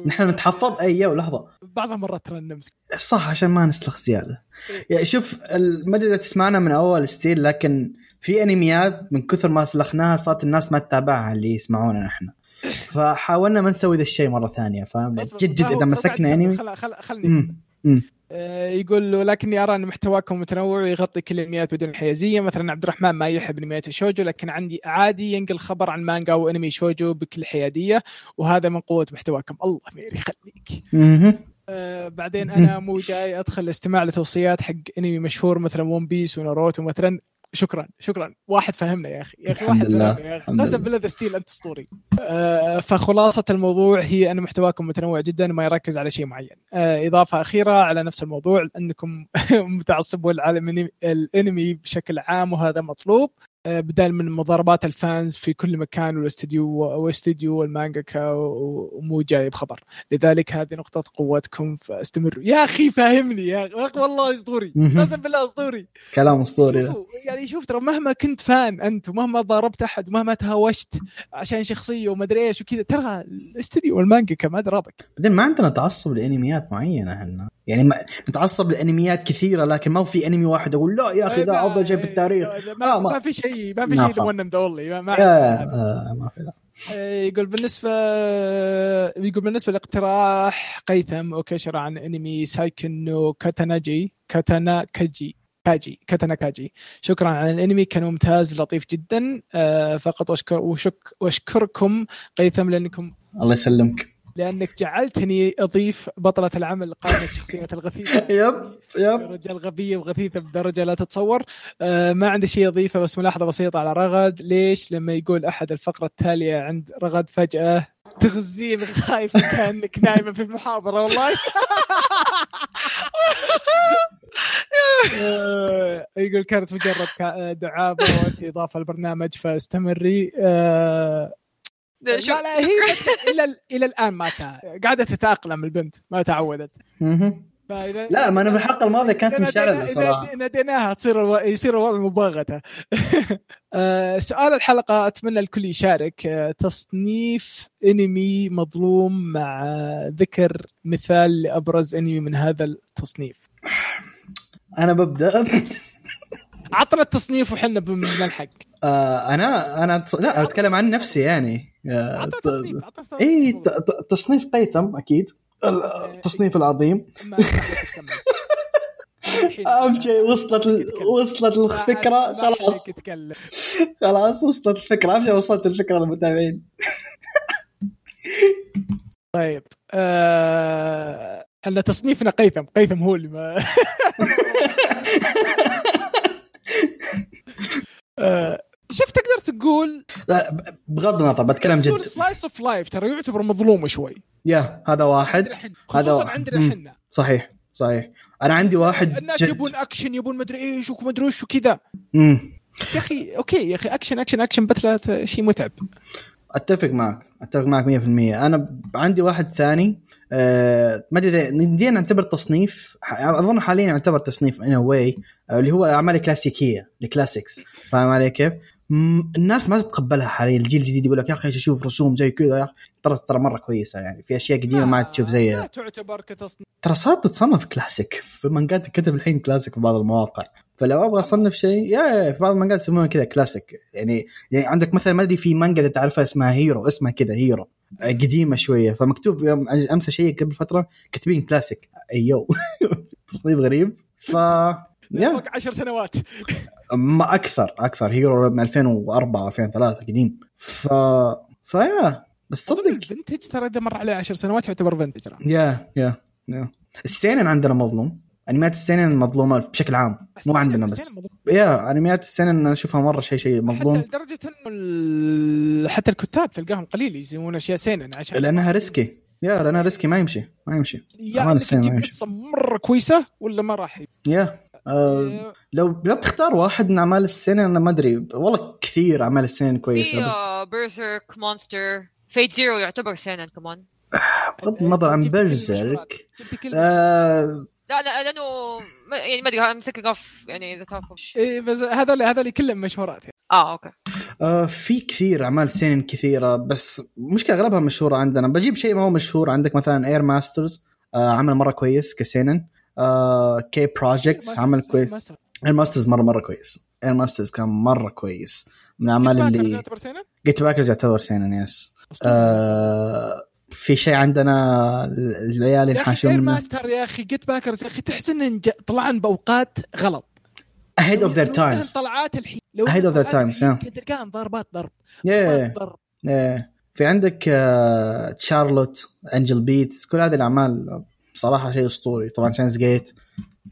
نحن نتحفظ؟ أي لحظة. بعض المرات ترى نمسك. صح عشان ما نسلخ زيادة. يعني شوف ما أدري تسمعنا من أول ستيل لكن في أنميات من كثر ما سلخناها صارت الناس ما تتابعها اللي يسمعونا نحن. فحاولنا ما نسوي ذا الشيء مرة ثانية فاهم جد جد إذا مسكنا انمي خل- خل- خلني مم. مم. آه، يقول له لكني أرى أن محتواكم متنوع ويغطي كل الانميات بدون حيازية مثلا عبد الرحمن ما يحب انميات الشوجو لكن عندي عادي ينقل خبر عن مانجا وانمي شوجو بكل حيادية وهذا من قوة محتواكم الله ما يخليك مهم. آه بعدين أنا مو جاي أدخل استماع لتوصيات حق أنمي مشهور مثلا ون بيس وناروتو مثلا شكرا شكرا. واحد فهمنا يا أخي. يا أخي واحد. فهمنا يا أخي. قسم لله. بالله ذا ستيل أنت أسطوري. آه فخلاصة الموضوع هي أن محتواكم متنوع جدا وما يركز على شيء معين. آه إضافة أخيرة على نفس الموضوع أنكم (laughs) متعصبون لعالم الأنمي بشكل عام وهذا مطلوب. آه، بدال من مضاربات الفانز في كل مكان والاستديو واستديو والمانجاكا ومو جايب خبر. لذلك هذه نقطة قوتكم فاستمروا. يا أخي فاهمني يا أخي والله أسطوري. قسم بالله أسطوري. كلام. شوفوا يعني شوف ترى مهما كنت فان أنت ومهما ضاربت أحد ومهما تهاوشت عشان شخصية ومدري إيش وكذا ترى الاستديو والمانجاكا ما درابك بعدين ما عندنا تعصب لأنميات معينة إحنا. يعني ما نتعصب لأنميات كثيرة لكن ما في أنمي واحد أقول لا يا أخي ذا ما- أفضل شيء في التاريخ ما, آه، ما- ما في شيء ما في شيء. ذا اونلي ما, ما. آه، ما في لا يقول بالنسبة يقول بالنسبة لاقتراح قيثم وكشر عن أنمي سايكن نو كاتاناجي كاتانا كاجي كاجي كاتانا كاجي شكرا على الأنمي كان ممتاز لطيف جدا آه، فقط واشكر وشك واشكركم قيثم لانكم الله يسلمك لأنك جعلتني أضيف بطلة العمل قائمة الشخصيات الغثيثة. (laughs) يب يب. رجال غبية وغثيثة بدرجة لا تتصور. آه ما عندي شيء أضيفه بس ملاحظة بسيطة على رغد. ليش؟ لما يقول أحد الفقرة التالية عند رغد فجأة تغزين خايف كأنك نايمة في المحاضرة والله. آه، يقول كانت مجرد دعابة وانت إضافة البرنامج فاستمري. آه، لا لا هي بس إلى إلى الآن ما. قاعدة تتأقلم البنت ما تعودت. لا ما أنا في الحلقة الماضية كانت مشعلله صراحة. ناديناها تصير ألو... يصير الوضع مباغتة. (laughs) آه، سؤال الحلقة أتمنى الكل يشارك. آه، تصنيف أنمي مظلوم مع ذكر مثال لأبرز أنمي من هذا التصنيف. أنا ببدأ. عطنا التصنيف وحنا بنلحق آه أنا أنا لا أتكلم عن نفسي يعني. آه، تصنيف إي تصنيف قيثم أكيد. التصنيف العظيم. ما عليك تكمل. الحين- (laughs) أهم شيء وصلت ال- وصلت الفكرة خلاص. خلاص وصلت الفكرة. أهم شيء وصلت الفكرة للمتابعين. طيب آه... إحنا تصنيفنا قيثم. قيثم هو اللي ما (laughs) آه... شوف تقدر تقول لا بغض النظر بتكلم جد. slice of life ترى يعتبر مظلوم شوي. yeah هذا واحد. هذا عندنا. إحنا صحيح صحيح. أنا عندي واحد الناس جد. يبون اكشن يبون مدري إيش ومدري وش وكذا. بس يا أخي okay يا أخي action action action بتلات شيء متعب. أتفق معك أتفق معك 100% أنا عندي واحد ثاني أه ما أدري ندينا نعتبر تصنيف أظن حاليا يعتبر تصنيف ان واي اللي هو الاعمال الكلاسيكيه ال classics فاهم علي كيف؟ الناس ما تتقبلها حاليا الجيل الجديد يقول لك يا أخي أشوف رسوم زي كذا يا أخي ترى ترى مرة كويسة يعني في أشياء قديمة ما عاد تشوف لا زيها تعتبر كتصنيف. ترى صارت تتصنف كلاسيك في مانجات تكتب الحين كلاسيك في بعض المواقع. فلو أبغى أصنف شيء يا في بعض المانجات يسمونها كذا كلاسيك. يعني يعني عندك مثلا ما أدري في مانجا إذا تعرفها اسمها هيرو اسمها كذا هيرو قديمة شوية. فمكتوب يوم امس شيء قبل فترة كاتبين كلاسيك. ايو (laughs) تصنيف غريب. ف (laughs) yeah. فوق 10 سنوات. (laughs) ما أكثر أكثر. هيرو من 2004 2003 قديم. ف فيا بس صدق. ال vintage ترى إذا مر عليه 10 سنوات يعتبر vintage yeah yeah yeah. السينن عندنا مظلوم. انميات السينن مظلومة بشكل عام. مو عندنا بس. yeah انميات السنن أنا أشوفها مرة شيء شيء حتى مظلوم لدرجة إنه حتى الكتاب تلقاهم قليل يسوون أشياء سينن عشان لأنها risky yeah لأنها risky ما يمشي ما يمشي. يا تجيب يمشي. قصة مرة كويسة ولا ما راح yeah. آه لو لو بتختار واحد من أعمال السنن أنا ما أدري. والله كثير أعمال السنن كويسة بس في بيرسيرك مونستر فيت زيرو يعتبر سينن كمان. بغض النظر عن كل آه لا لا لأنه يعني ما أدري I'm thinking of يعني إذا تعرفوا إيه بس هذول هذول كلهم مشهورات يعني. آه okay. آه في كثير أعمال سنن كثيرة بس مشكلة أغلبها مشهورة عندنا. بجيب شيء ما هو مشهور عندك مثلا اير ماسترز آه عمل مرة كويس كسنن آه كي بروجكتس عمل كويس. ماستر. اير ماسترز مره مرة كويس. اير ماسترز كان مرة كويس. من الاعمال اللي سينن؟ جيت باكرز يعتبر سنن yes آه في شيء عندنا العيال يا اير ينحاشون ماستر يا أخي جيت باكرز يا أخي تحس ان طلعن بأوقات غلط. Ahead of their times. طلعات الحين لو Ahead of their times, تلقاهم ضربات ضرب. ضرب. في عندك آه، تشارلوت انجل بيتس كل هذه الأعمال بصراحة شيء أسطوري. طبعا شانز جيت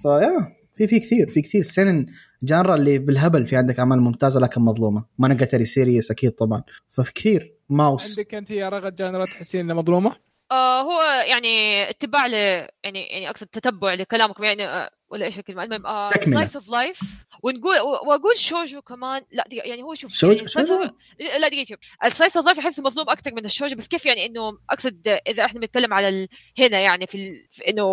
فيا في في كثير في كثير. سنن جانرا اللي بالهبل في عندك أعمال ممتازة لكن مظلومة. مانجاتري سيريس أكيد طبعا. ففي كثير. ماوس عندك أنت يا رغد جانرا تحسين إنها مظلومة؟ آه هو يعني اتباع ل يعني يعني أقصد تتبع لكلامكم. يعني آه ولا إيش الكلمة المهم. slice of life ونقول وأقول شوجو كمان لا دقيقة يعني هو شوف شوجو- يعني شوجو؟ لا دقيقة شوف ال slice of life احسه مظلوم أكثر من الشوجو بس كيف يعني انه أقصد إذا إحنا بنتكلم على ال... هنا يعني في, ال... في انه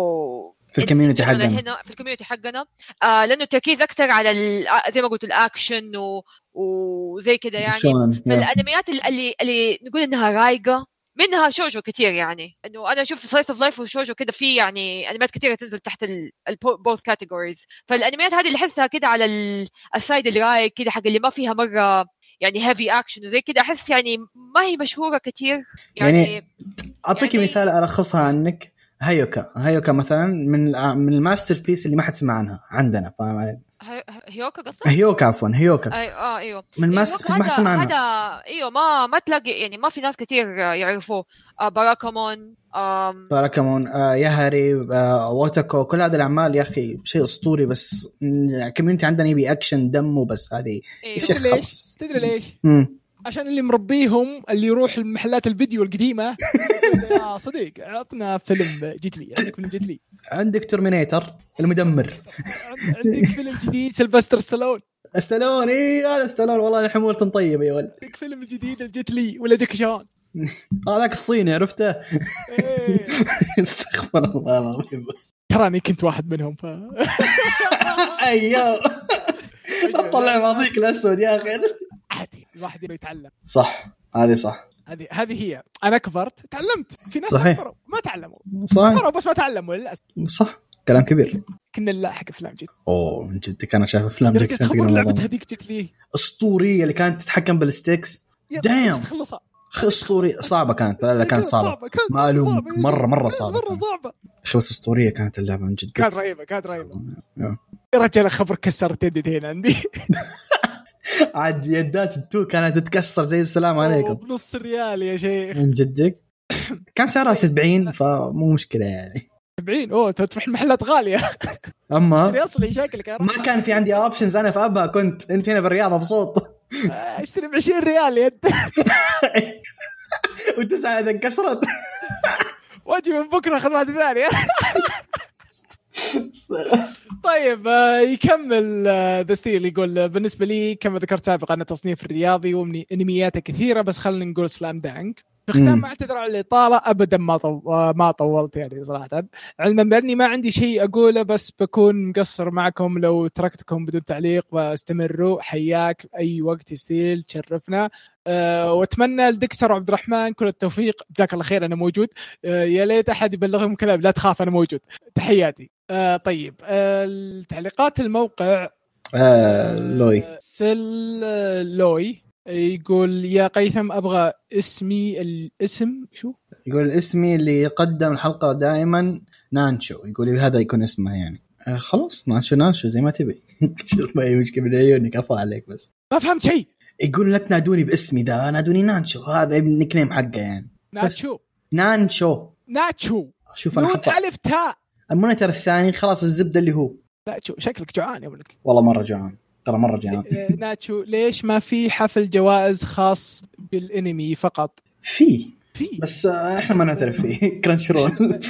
في ال community حقنا هنا في ال community حقنا آه لأنه التركيز أكثر على. آه، زي ما قلت الاكشن و... وزي كذا يعني. فالانميات اللي اللي نقول إنها رايقة منها shoujo كثير يعني. إنه أنا أشوف slice of life و shoujo كذا في يعني انميات كثيره تنزل تحت ال both categories فالانميات هذه اللي أحسها كذا على ال- ال side اللي رايق كذا حق اللي ما فيها مرة يعني heavy action وزي كذا أحس يعني ما هي مشهورة كثير يعني, يعني أعطيك يعني- مثال ألخصها عنك. هيوكا. هيوكا مثلا من من ال masterpiece اللي ما حد سمع عنها عندنا. فاهم هيوكا قصدك؟ هيوكا عفوا هيوكا أي آه أيوه من إيه، بس ما حد سمع عنها هذا إيوه ما ما تلاقي يعني ما في ناس كثير يعرفوه آه باراكامون آم باراكامون آه يهري آه ووتاكو كل هذه الأعمال يا أخي شيء أسطوري بس ال community عندنا يبي أكشن دم وبس هذه إيه. شيء تدري ليش؟ تدري ليش؟ عشان اللي مربيهم اللي يروح المحلات الفيديو القديمة. يا (laughs) صديق عطنا فيلم جيت لي عندك فيلم جيت لي. عندك Terminator المدمر. عند- عندك فيلم جديد سيلفستر ستالون. استالون اي هذا استالون والله الحين مولتن طيب يا ولد. عندك فيلم جديد الجيت لي ولا جاكي شان. هذاك الصيني عرفته؟ إيه. (laughs) استغفر الله العظيم. بس تراني كنت واحد منهم ف (laughs) أيوه. لا تطلع ماضيك الأسود يا أخي. عادي الواحد يبغى يتعلم. صح هذه صح. هذه هذه هي. أنا كبرت تعلمت. في ناس صحيح. كبروا ما تعلموا. صح كبروا بس ما تعلموا للأسف. صح كلام كبير. كنا نلاحق أفلام جت. أوه من جدك أنا شايف أفلام جت تقريباً لعبه. هذيك جت لي أسطورية اللي كانت تتحكم بال sticks. بس تخلصها أخي أسطورية. صعبة كانت. لا لا كانت صعبة. كانت ما. صعبة. مرة- مرة صعبة مرة كانت. صعبة. أخي بس أسطورية كانت اللعبة من جد. كانت رهيبة كانت رهيبة. آه. يا رجال خبر كسرت يدتين عندي. (laughs) (laughs) عاد يدات ال two كانت تتكسر زي السلام عليكم. بنص ريال يا شيخ. من جدك. (coughs) كان سعرها 70 فمو مشكلة يعني. 70 أوه تروح المحلات غالية. أما (laughs) أصلي شكلك ما كان في عندي options أنا في أبها كنت. أنت هنا بالرياض مبسوط. رجل. أشتري ب 20 ريال يد (laughs) وانت ساعه إذا انكسرت. وأجي من بكرة اخذ واحدة ثانية (laughs) طيب آه، يكمل آه، ذا ستيل يقول آه، بالنسبة لي كما ذكرت سابقا أن تصنيف الرياضي وانمياته كثيرة بس خلينا نقول Slam Dunk في ختام أعتذر على الإطالة ابدا ما طو... ما طولت يعني صراحة. علما بأني ما عندي شيء أقوله بس بكون مقصر معكم لو تركتكم بدون تعليق واستمروا. حياك أي وقت يا ستيل تشرفنا. أه وأتمنى لدكسر وعبد الرحمن كل التوفيق جزاك الله خير أنا موجود. أه يا ليت أحد يبلغهم كلام لا تخاف أنا موجود. تحياتي. أه طيب. أه التعليقات الموقع آه لوي. آه، سل آه، لوي. يقول يا قيثم أبغى اسمي الاسم. شو؟ يقول اسمي اللي يقدم الحلقة دائما نانشو. يقول هذا يكون اسمه يعني. آه خلاص نانشو نانشو زي ما تبي. (laughs) شوف ما هي مشكلة من عيونك أفا عليك بس. ما فهمت شيء. يقول لا تنادوني باسمي ذا نادوني نانشو. هذا ال nickname حقه يعني. ناتشو نانشو. ناتشو شوف أنا حط ألف تاء ال monitor الثاني خلاص الزبدة اللي هو. ناتشو شكلك جوعان يا ولد والله مرة جوعان. ترى مرة جوعان. آه، ناتشو ليش ما في حفل جوائز خاص بالانمي فقط؟ في. في. بس آه، إحنا ما نعترف فيه. (laughs) Crunchyroll (laughs)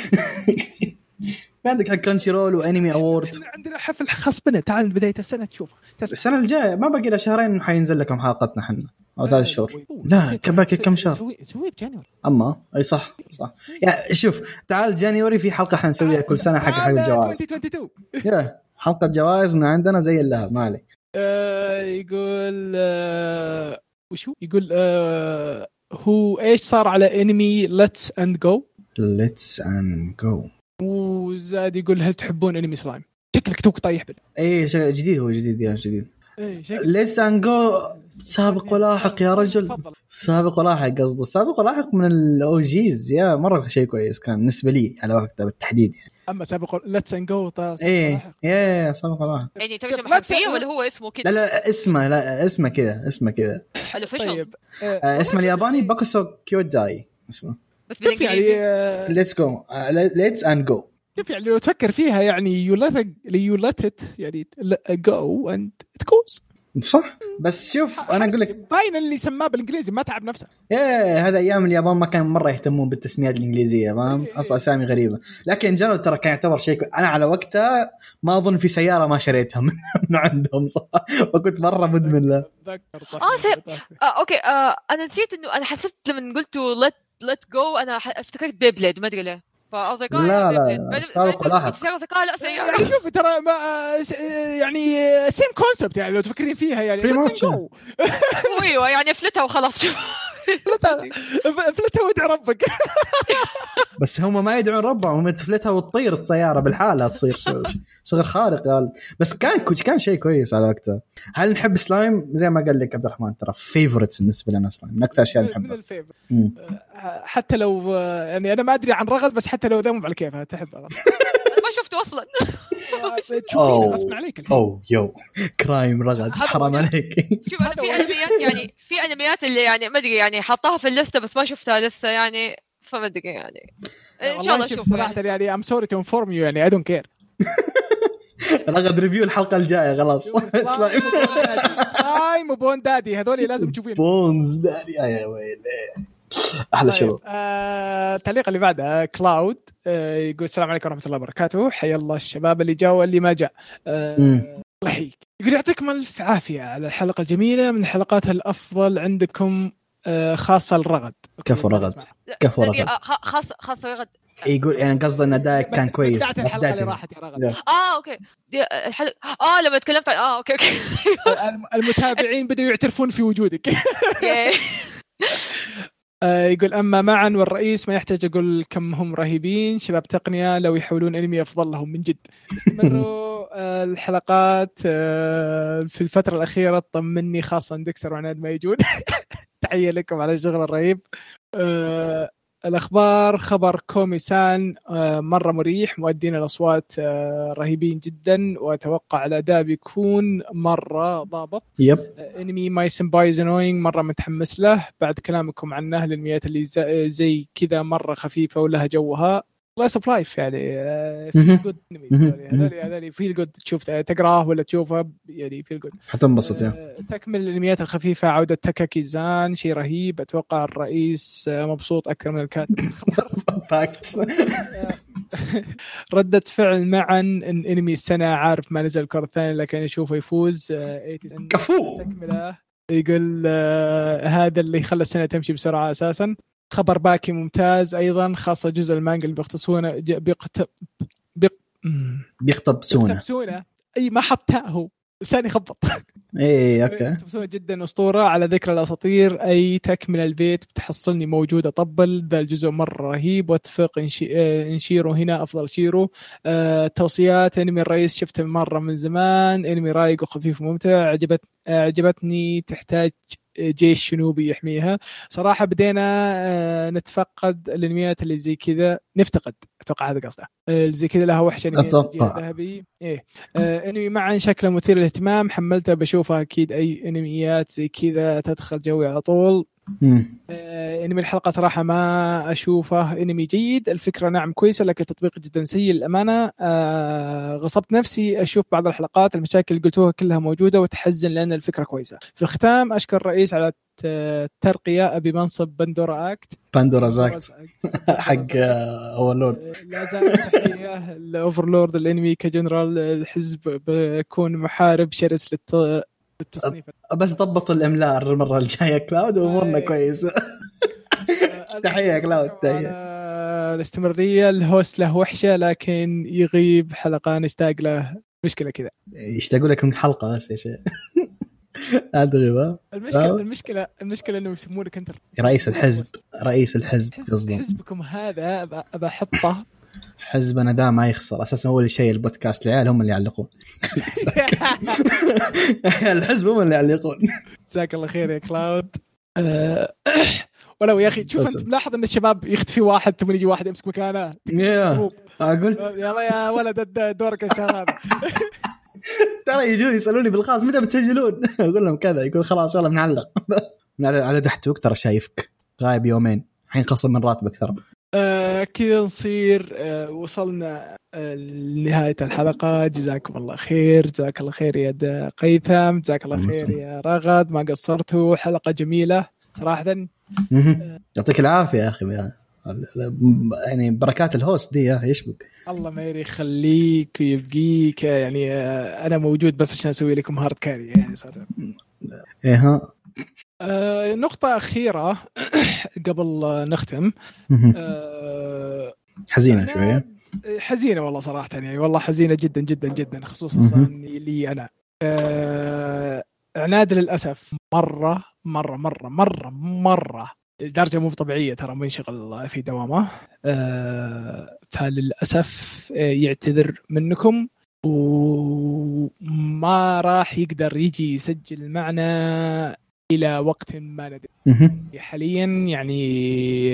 في عندك حق Crunchy Roll و anime award عندنا حفل خاص بنا. تعال بداية السنة تشوف. السنة الجاية ما باقي لها شهرين حينزل لكم حلقتنا إحنا. أو ثلاث شهور. لا كم باقي كم شهر؟ سوي سوي ب January أما؟ أي صح صح. يعني شوف تعال January في حلقة حنسويها كل سنة حق حق الجوائز 2022 يا حلقة جوائز من عندنا زي اللهب ما عليك. آه، يقول آه، وشو؟ يقول آه، هو إيش صار على انمي Let's and Go Let's and Go وزاد يقول هل تحبون انمي سلايم؟ شكلك توك طايح بنا اي شيء جديد هو جديد يا جديد. إيه شكلك Let's and Go سابق ولاحق يا رجل. تفضل. سابق ولاحق قصده سابق ولاحق من ال OGs يا مرة شيء كويس كان بالنسبة لي على وقتها بالتحديد يعني. أما سابق Let's and Go إيه يا سابق ولاحق. يعني ترجمه لا حرفيه ولا هو اسمه لا كذا؟ لا اسمه لا اسمه كذا اسمه كذا. ال official طيب آه اسمه الياباني باكوسو كيوداي اسمه. بس كيف يعني بالانجليزي آه، Let's go Let's and Go كيف يعني لو تفكر فيها يعني you let you let it يعني go and it goes صح. بس شوف أنا أقول لك باين اللي سماه بالإنجليزي ما تعب نفسه. إيه هذا أيام اليابان ما كان مرة يهتمون بالتسميات الإنجليزية فاهم؟ إيه. أصلا أسامي غريبة. لكن جنرال ترى كان يعتبر شيء. أنا على وقتها ما أظن في سيارة ما شريتها (laughs) من, عندهم صح؟ فكنت مرة مدمن له. آه، سي- آه أوكي آه أنا نسيت إنه أنا حسبت لما قلتوا Let Let Go أنا ح- افتكرت Beyblade ما أدري ليه. فقصدك لا، لا، سابق ولاحق. سيارة لا سيارة يعني شوف ترى ما يعني same concept يعني لو تفكرين فيها يعني. أيوه يعني افلتها وخلاص. شوف. افلتها (laughs) وادع ربك. (laughs) بس هم ما يدعون ربهم هم تفلتها وتطير الطيارة بالحالة تصير صغر خارق قال. بس كان كان شيء كويس على وقته. هل نحب سلايم؟ زي ما قال لك عبد الرحمن ترى favorites بالنسبة لنا سلايم. من أكثر الاشياء نحبها. مم. حتى لو يعني أنا ما أدري عن رغد بس حتى لو ذمم على كيفها تحبها أصلا. (laughs) تشوفين أوه. غصب عليك الحين. أوه yo. كرايم رغد حرام هو. عليك. (laughs) شوف أنا في. أنميات يعني في أنميات اللي يعني ما أدري يعني حطاها في اللستة بس ما شفتها لسه يعني فما أدري يعني. إن شاء الله شوف أشوفها صراحة يعني. يعني ام سوري تو انفورم يو يعني اي دونت كير رغد ريفيو الحلقة الجاية خلاص. سلايم سلايم وبون دادي هذول لازم تشوفين بونز داري يا ويلي. أحلى طيب آه، التعليق اللي بعده كلاود آه، يقول السلام عليكم ورحمة الله وبركاته. حيا الله الشباب اللي جاء واللي ما جاء. آه،. الله يحييك. يقول يعطيكم الف عافية على الحلقة الجميلة من الحلقات الأفضل عندكم آه، خاصة الرغد. كفو رغد. كفو رغد. آه، خ- خاص خاص رغد. يقول يعني قصده إن ادائك كان كويس الحلقة اللي راحت يا رغد. آه okay. دي الحلقة آه لما تكلمت عن آه okay okay. الم- المتابعين بدأوا يعترفون في وجودك. (laughs) آه، (laughs) يقول أما معا والرئيس ما يحتاج أقول كم هم رهيبين شباب تقنية لو يحولون انمي افضل لهم من جد. استمروا (laughs) آه، الحلقات آه، في الفترة الأخيرة طمني خاصة ديكستر وعناد ما يجون. (laughs) تحية لكم على الشغل الرهيب. آه، الأخبار خبر كومي سان آه، مرة مريح مؤدين الاصوات آه، رهيبين جدا وأتوقع الأداء بيكون مرة ضابط. yep. انمي ماي سمبايز انوينج مرة متحمس له. بعد كلامكم عنه الانميات اللي زي, زي كذا مرة خفيفة ولها جوها. سلايس اوف لايف يعني في مهم. جود. هذول هذول في جود تشوف تقراه ولا تشوفه يعني في جود حتنبسط يا. تكمل الانميات الخفيفة عودة تاكاكي زان شيء رهيب. أتوقع الرئيس آه، مبسوط أكثر من الكاتب. (laughs) فاكت (laughs) ردة فعل معا إن أنمي السنة عارف ما نزل الكرة الثانية لكن اشوفه يفوز. آه، 80 كفو! تكملة. يقول آه هذا اللي خلى السنة تمشي بسرعة أساسا. خبر باكي ممتاز أيضا خاصة جزء المانجا اللي بيختصونه ج- بيقت بيق... بيقتبسونه. بيقتبسونه. أي ما حط تاء هو. لساني خبط. إيه أوكي. جدا أسطورة. على ذكر الأساطير أي تكمله البيت بتحصلني موجودة طبل. ذا الجزء مرة رهيب. واتفق إن شي- آه، إن شيرو هنا أفضل شيرو. آه، توصيات. أنمي الرئيس شفته مرة من زمان. أنمي رايق وخفيف وممتع. عجبت عجبتني. تحتاج جيش شنوبي يحميها. صراحة بدينا آه، نتفقد الانميات اللي زي كذا. نفتقد أتوقع هذا قصده. اللي زي كذا لها وحش انمي أتوقع. ذهبي إيه. آه، أنمي معا شكله مثير للاهتمام. حملته بشوفها أكيد أي أنميات زي كذا تدخل جوي على طول. آه، إنمي الحلقة صراحة ما أشوفه إنمي جيد. الفكرة نعم كويسة لكن التطبيق جدا سيء للأمانة. آه، غصبت نفسي أشوف بعض الحلقات المشاكل اللي قلتوها كلها موجودة وتحزن لأن الفكرة كويسة. في الختام أشكر الرئيس على الت- الترقية بمنصب Pandora's Actor. Pandora's Actor. (laughs) حق Overlord آه، لا زال تحيه ال Overlord (laughs) الإنمي كجنرال الحزب بكون محارب شرس للت- للتصنيف بس ضبط الإملاء المرة الجاية كلاود وأمورنا إيه. كويسه (laughs) تحية يا كلاود، تحية. على الاستمرارية ال host له وحشة لكن يغيب حلقة نشتاق له. مشكلة كذا. يشتاقوا لك من حلقة بس يا شيخ. (laughs) أدري ساو. المشكلة المشكلة إنهم يسمونك انت رئيس الحزب. رئيس الحزب حزب قصدهم حزبكم هذا أحطه. حزبنا ده ما يخسر. أساسا اللي شيء البودكاست العيال هم اللي يعلقون. (laughs) الحزب هم اللي يعلقون. جزاك الله خير يا كلاود. أه، ولو يا أخي شوف. أنت ملاحظ إن الشباب يختفي واحد ثم يجي واحد يمسك مكانه؟ أقول؟ يلا يا ولد دورك يا شباب. (laughs) ترى يجون يسألوني بالخاص متى بتسجلون؟ (laughs) أقول لهم كذا يقول خلاص يلا بنعلق. على دحتوك ترى شايفك. غايب يومين. الحين خصم من راتبك ترى. آه كذا نصير آه وصلنا آه لنهاية الحلقة. جزاكم الله خير. جزاك الله خير يا قيثم. جزاك الله خير. يا رغد. ما قصرتوا. حلقة جميلة صراحة. يعطيك العافية يا يا- يعني بركات ال host دي يا يشبك الله ما يخليك ويبقيك. يعني أنا موجود بس عشان أسوي لكم hard carry يعني صراحة. إيه ها. آه نقطة أخيرة (coughs) قبل نختم. آه حزينة أنا- شوية حزينة والله صراحة يعني والله حزينة جدا جدا جدا خصوصا. لي أنا آه عناد للأسف مرة مرة مرة مرة مرة درجة مو طبيعية ترى منشغل في دوامه آه فللأسف يعتذر منكم وما راح يقدر يجي يسجل معنا إلى وقت ما ندري. حاليا يعني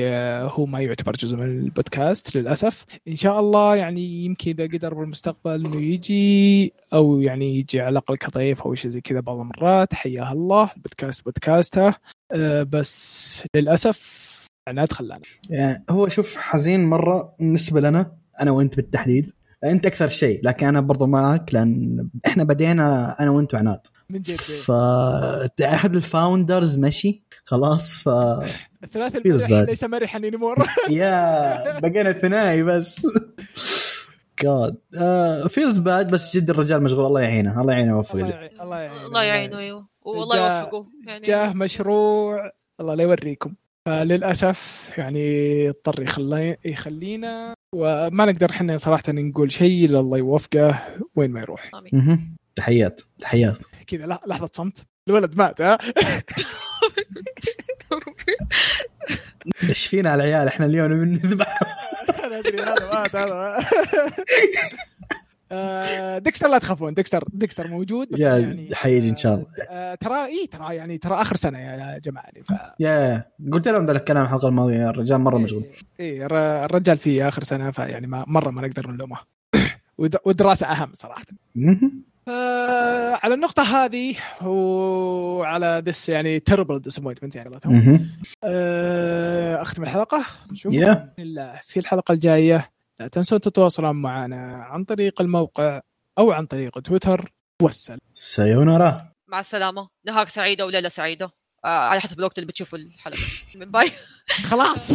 آه، هو ما يعتبر جزء من البودكاست للأسف. إن شاء الله يعني يمكن إذا قدر بالمستقبل إنه يجي أو يعني يجي على الأقل كضيف أو شيء زي كذا بعض المرات حياه الله. البودكاست بودكاسته. أه بس للأسف عناد خلانا يعني هو شوف حزين مرة بالنسبة لنا أنا وأنت بالتحديد. أنت أكثر شيء لكن أنا برضو معك لأن إحنا بدينا أنا وأنت وعناد. من جد ف احد ال founders مشي خلاص ف الثلاثي المرح. ليس مرحا anymore يا (laughs) بقينا الثنائي بس. جد feels bad بس جد الرجال مشغول. الله يعينه. الله يعينه ويوفقه الله يعينه. الله يعينه أيوه. والله جاء- يوفقه. يعني جاه مشروع. الله لا يوريكم. فللأسف يعني اضطر يخلي يخلينا. وما نقدر إحنا صراحة نقول شيء إلا الله يوفقه وين ما يروح. آمين. تحيات تحيات. كذا لحظة صمت. الولد مات ها؟ (laughs) إيش فينا على العيال؟ إحنا اليوم نذبح. أنا أدري هذا مات هذا آه، ديكستر لا تخافون ديكستر ديكستر موجود بس يا يعني حيجي إن شاء الله. آه، ترى إي ترى يعني ترى آخر سنة يا جماعة. ف يا قلت لهم ذا الكلام الحلقة الماضية الرجال مرة مشغول. إي الر- الرجال في آخر سنة فيعني مرة ما نقدر نلومه. (coughs) والدراسة أهم صراحة. آه على النقطة هذه وعلى this يعني terrible disappointment يعني قولتهم. آه أختم الحلقة. نشوفكم يا. بإذن الله في الحلقة الجاية لا تنسوا تتواصلون معنا عن طريق الموقع أو عن طريق تويتر. والسلام. سايونارا مع السلامة. نهار سعيد أو ليلة سعيدة. آه على حسب الوقت اللي بتشوفوا الحلقة. من (laughs) باي. خلاص. (laughs) (laughs)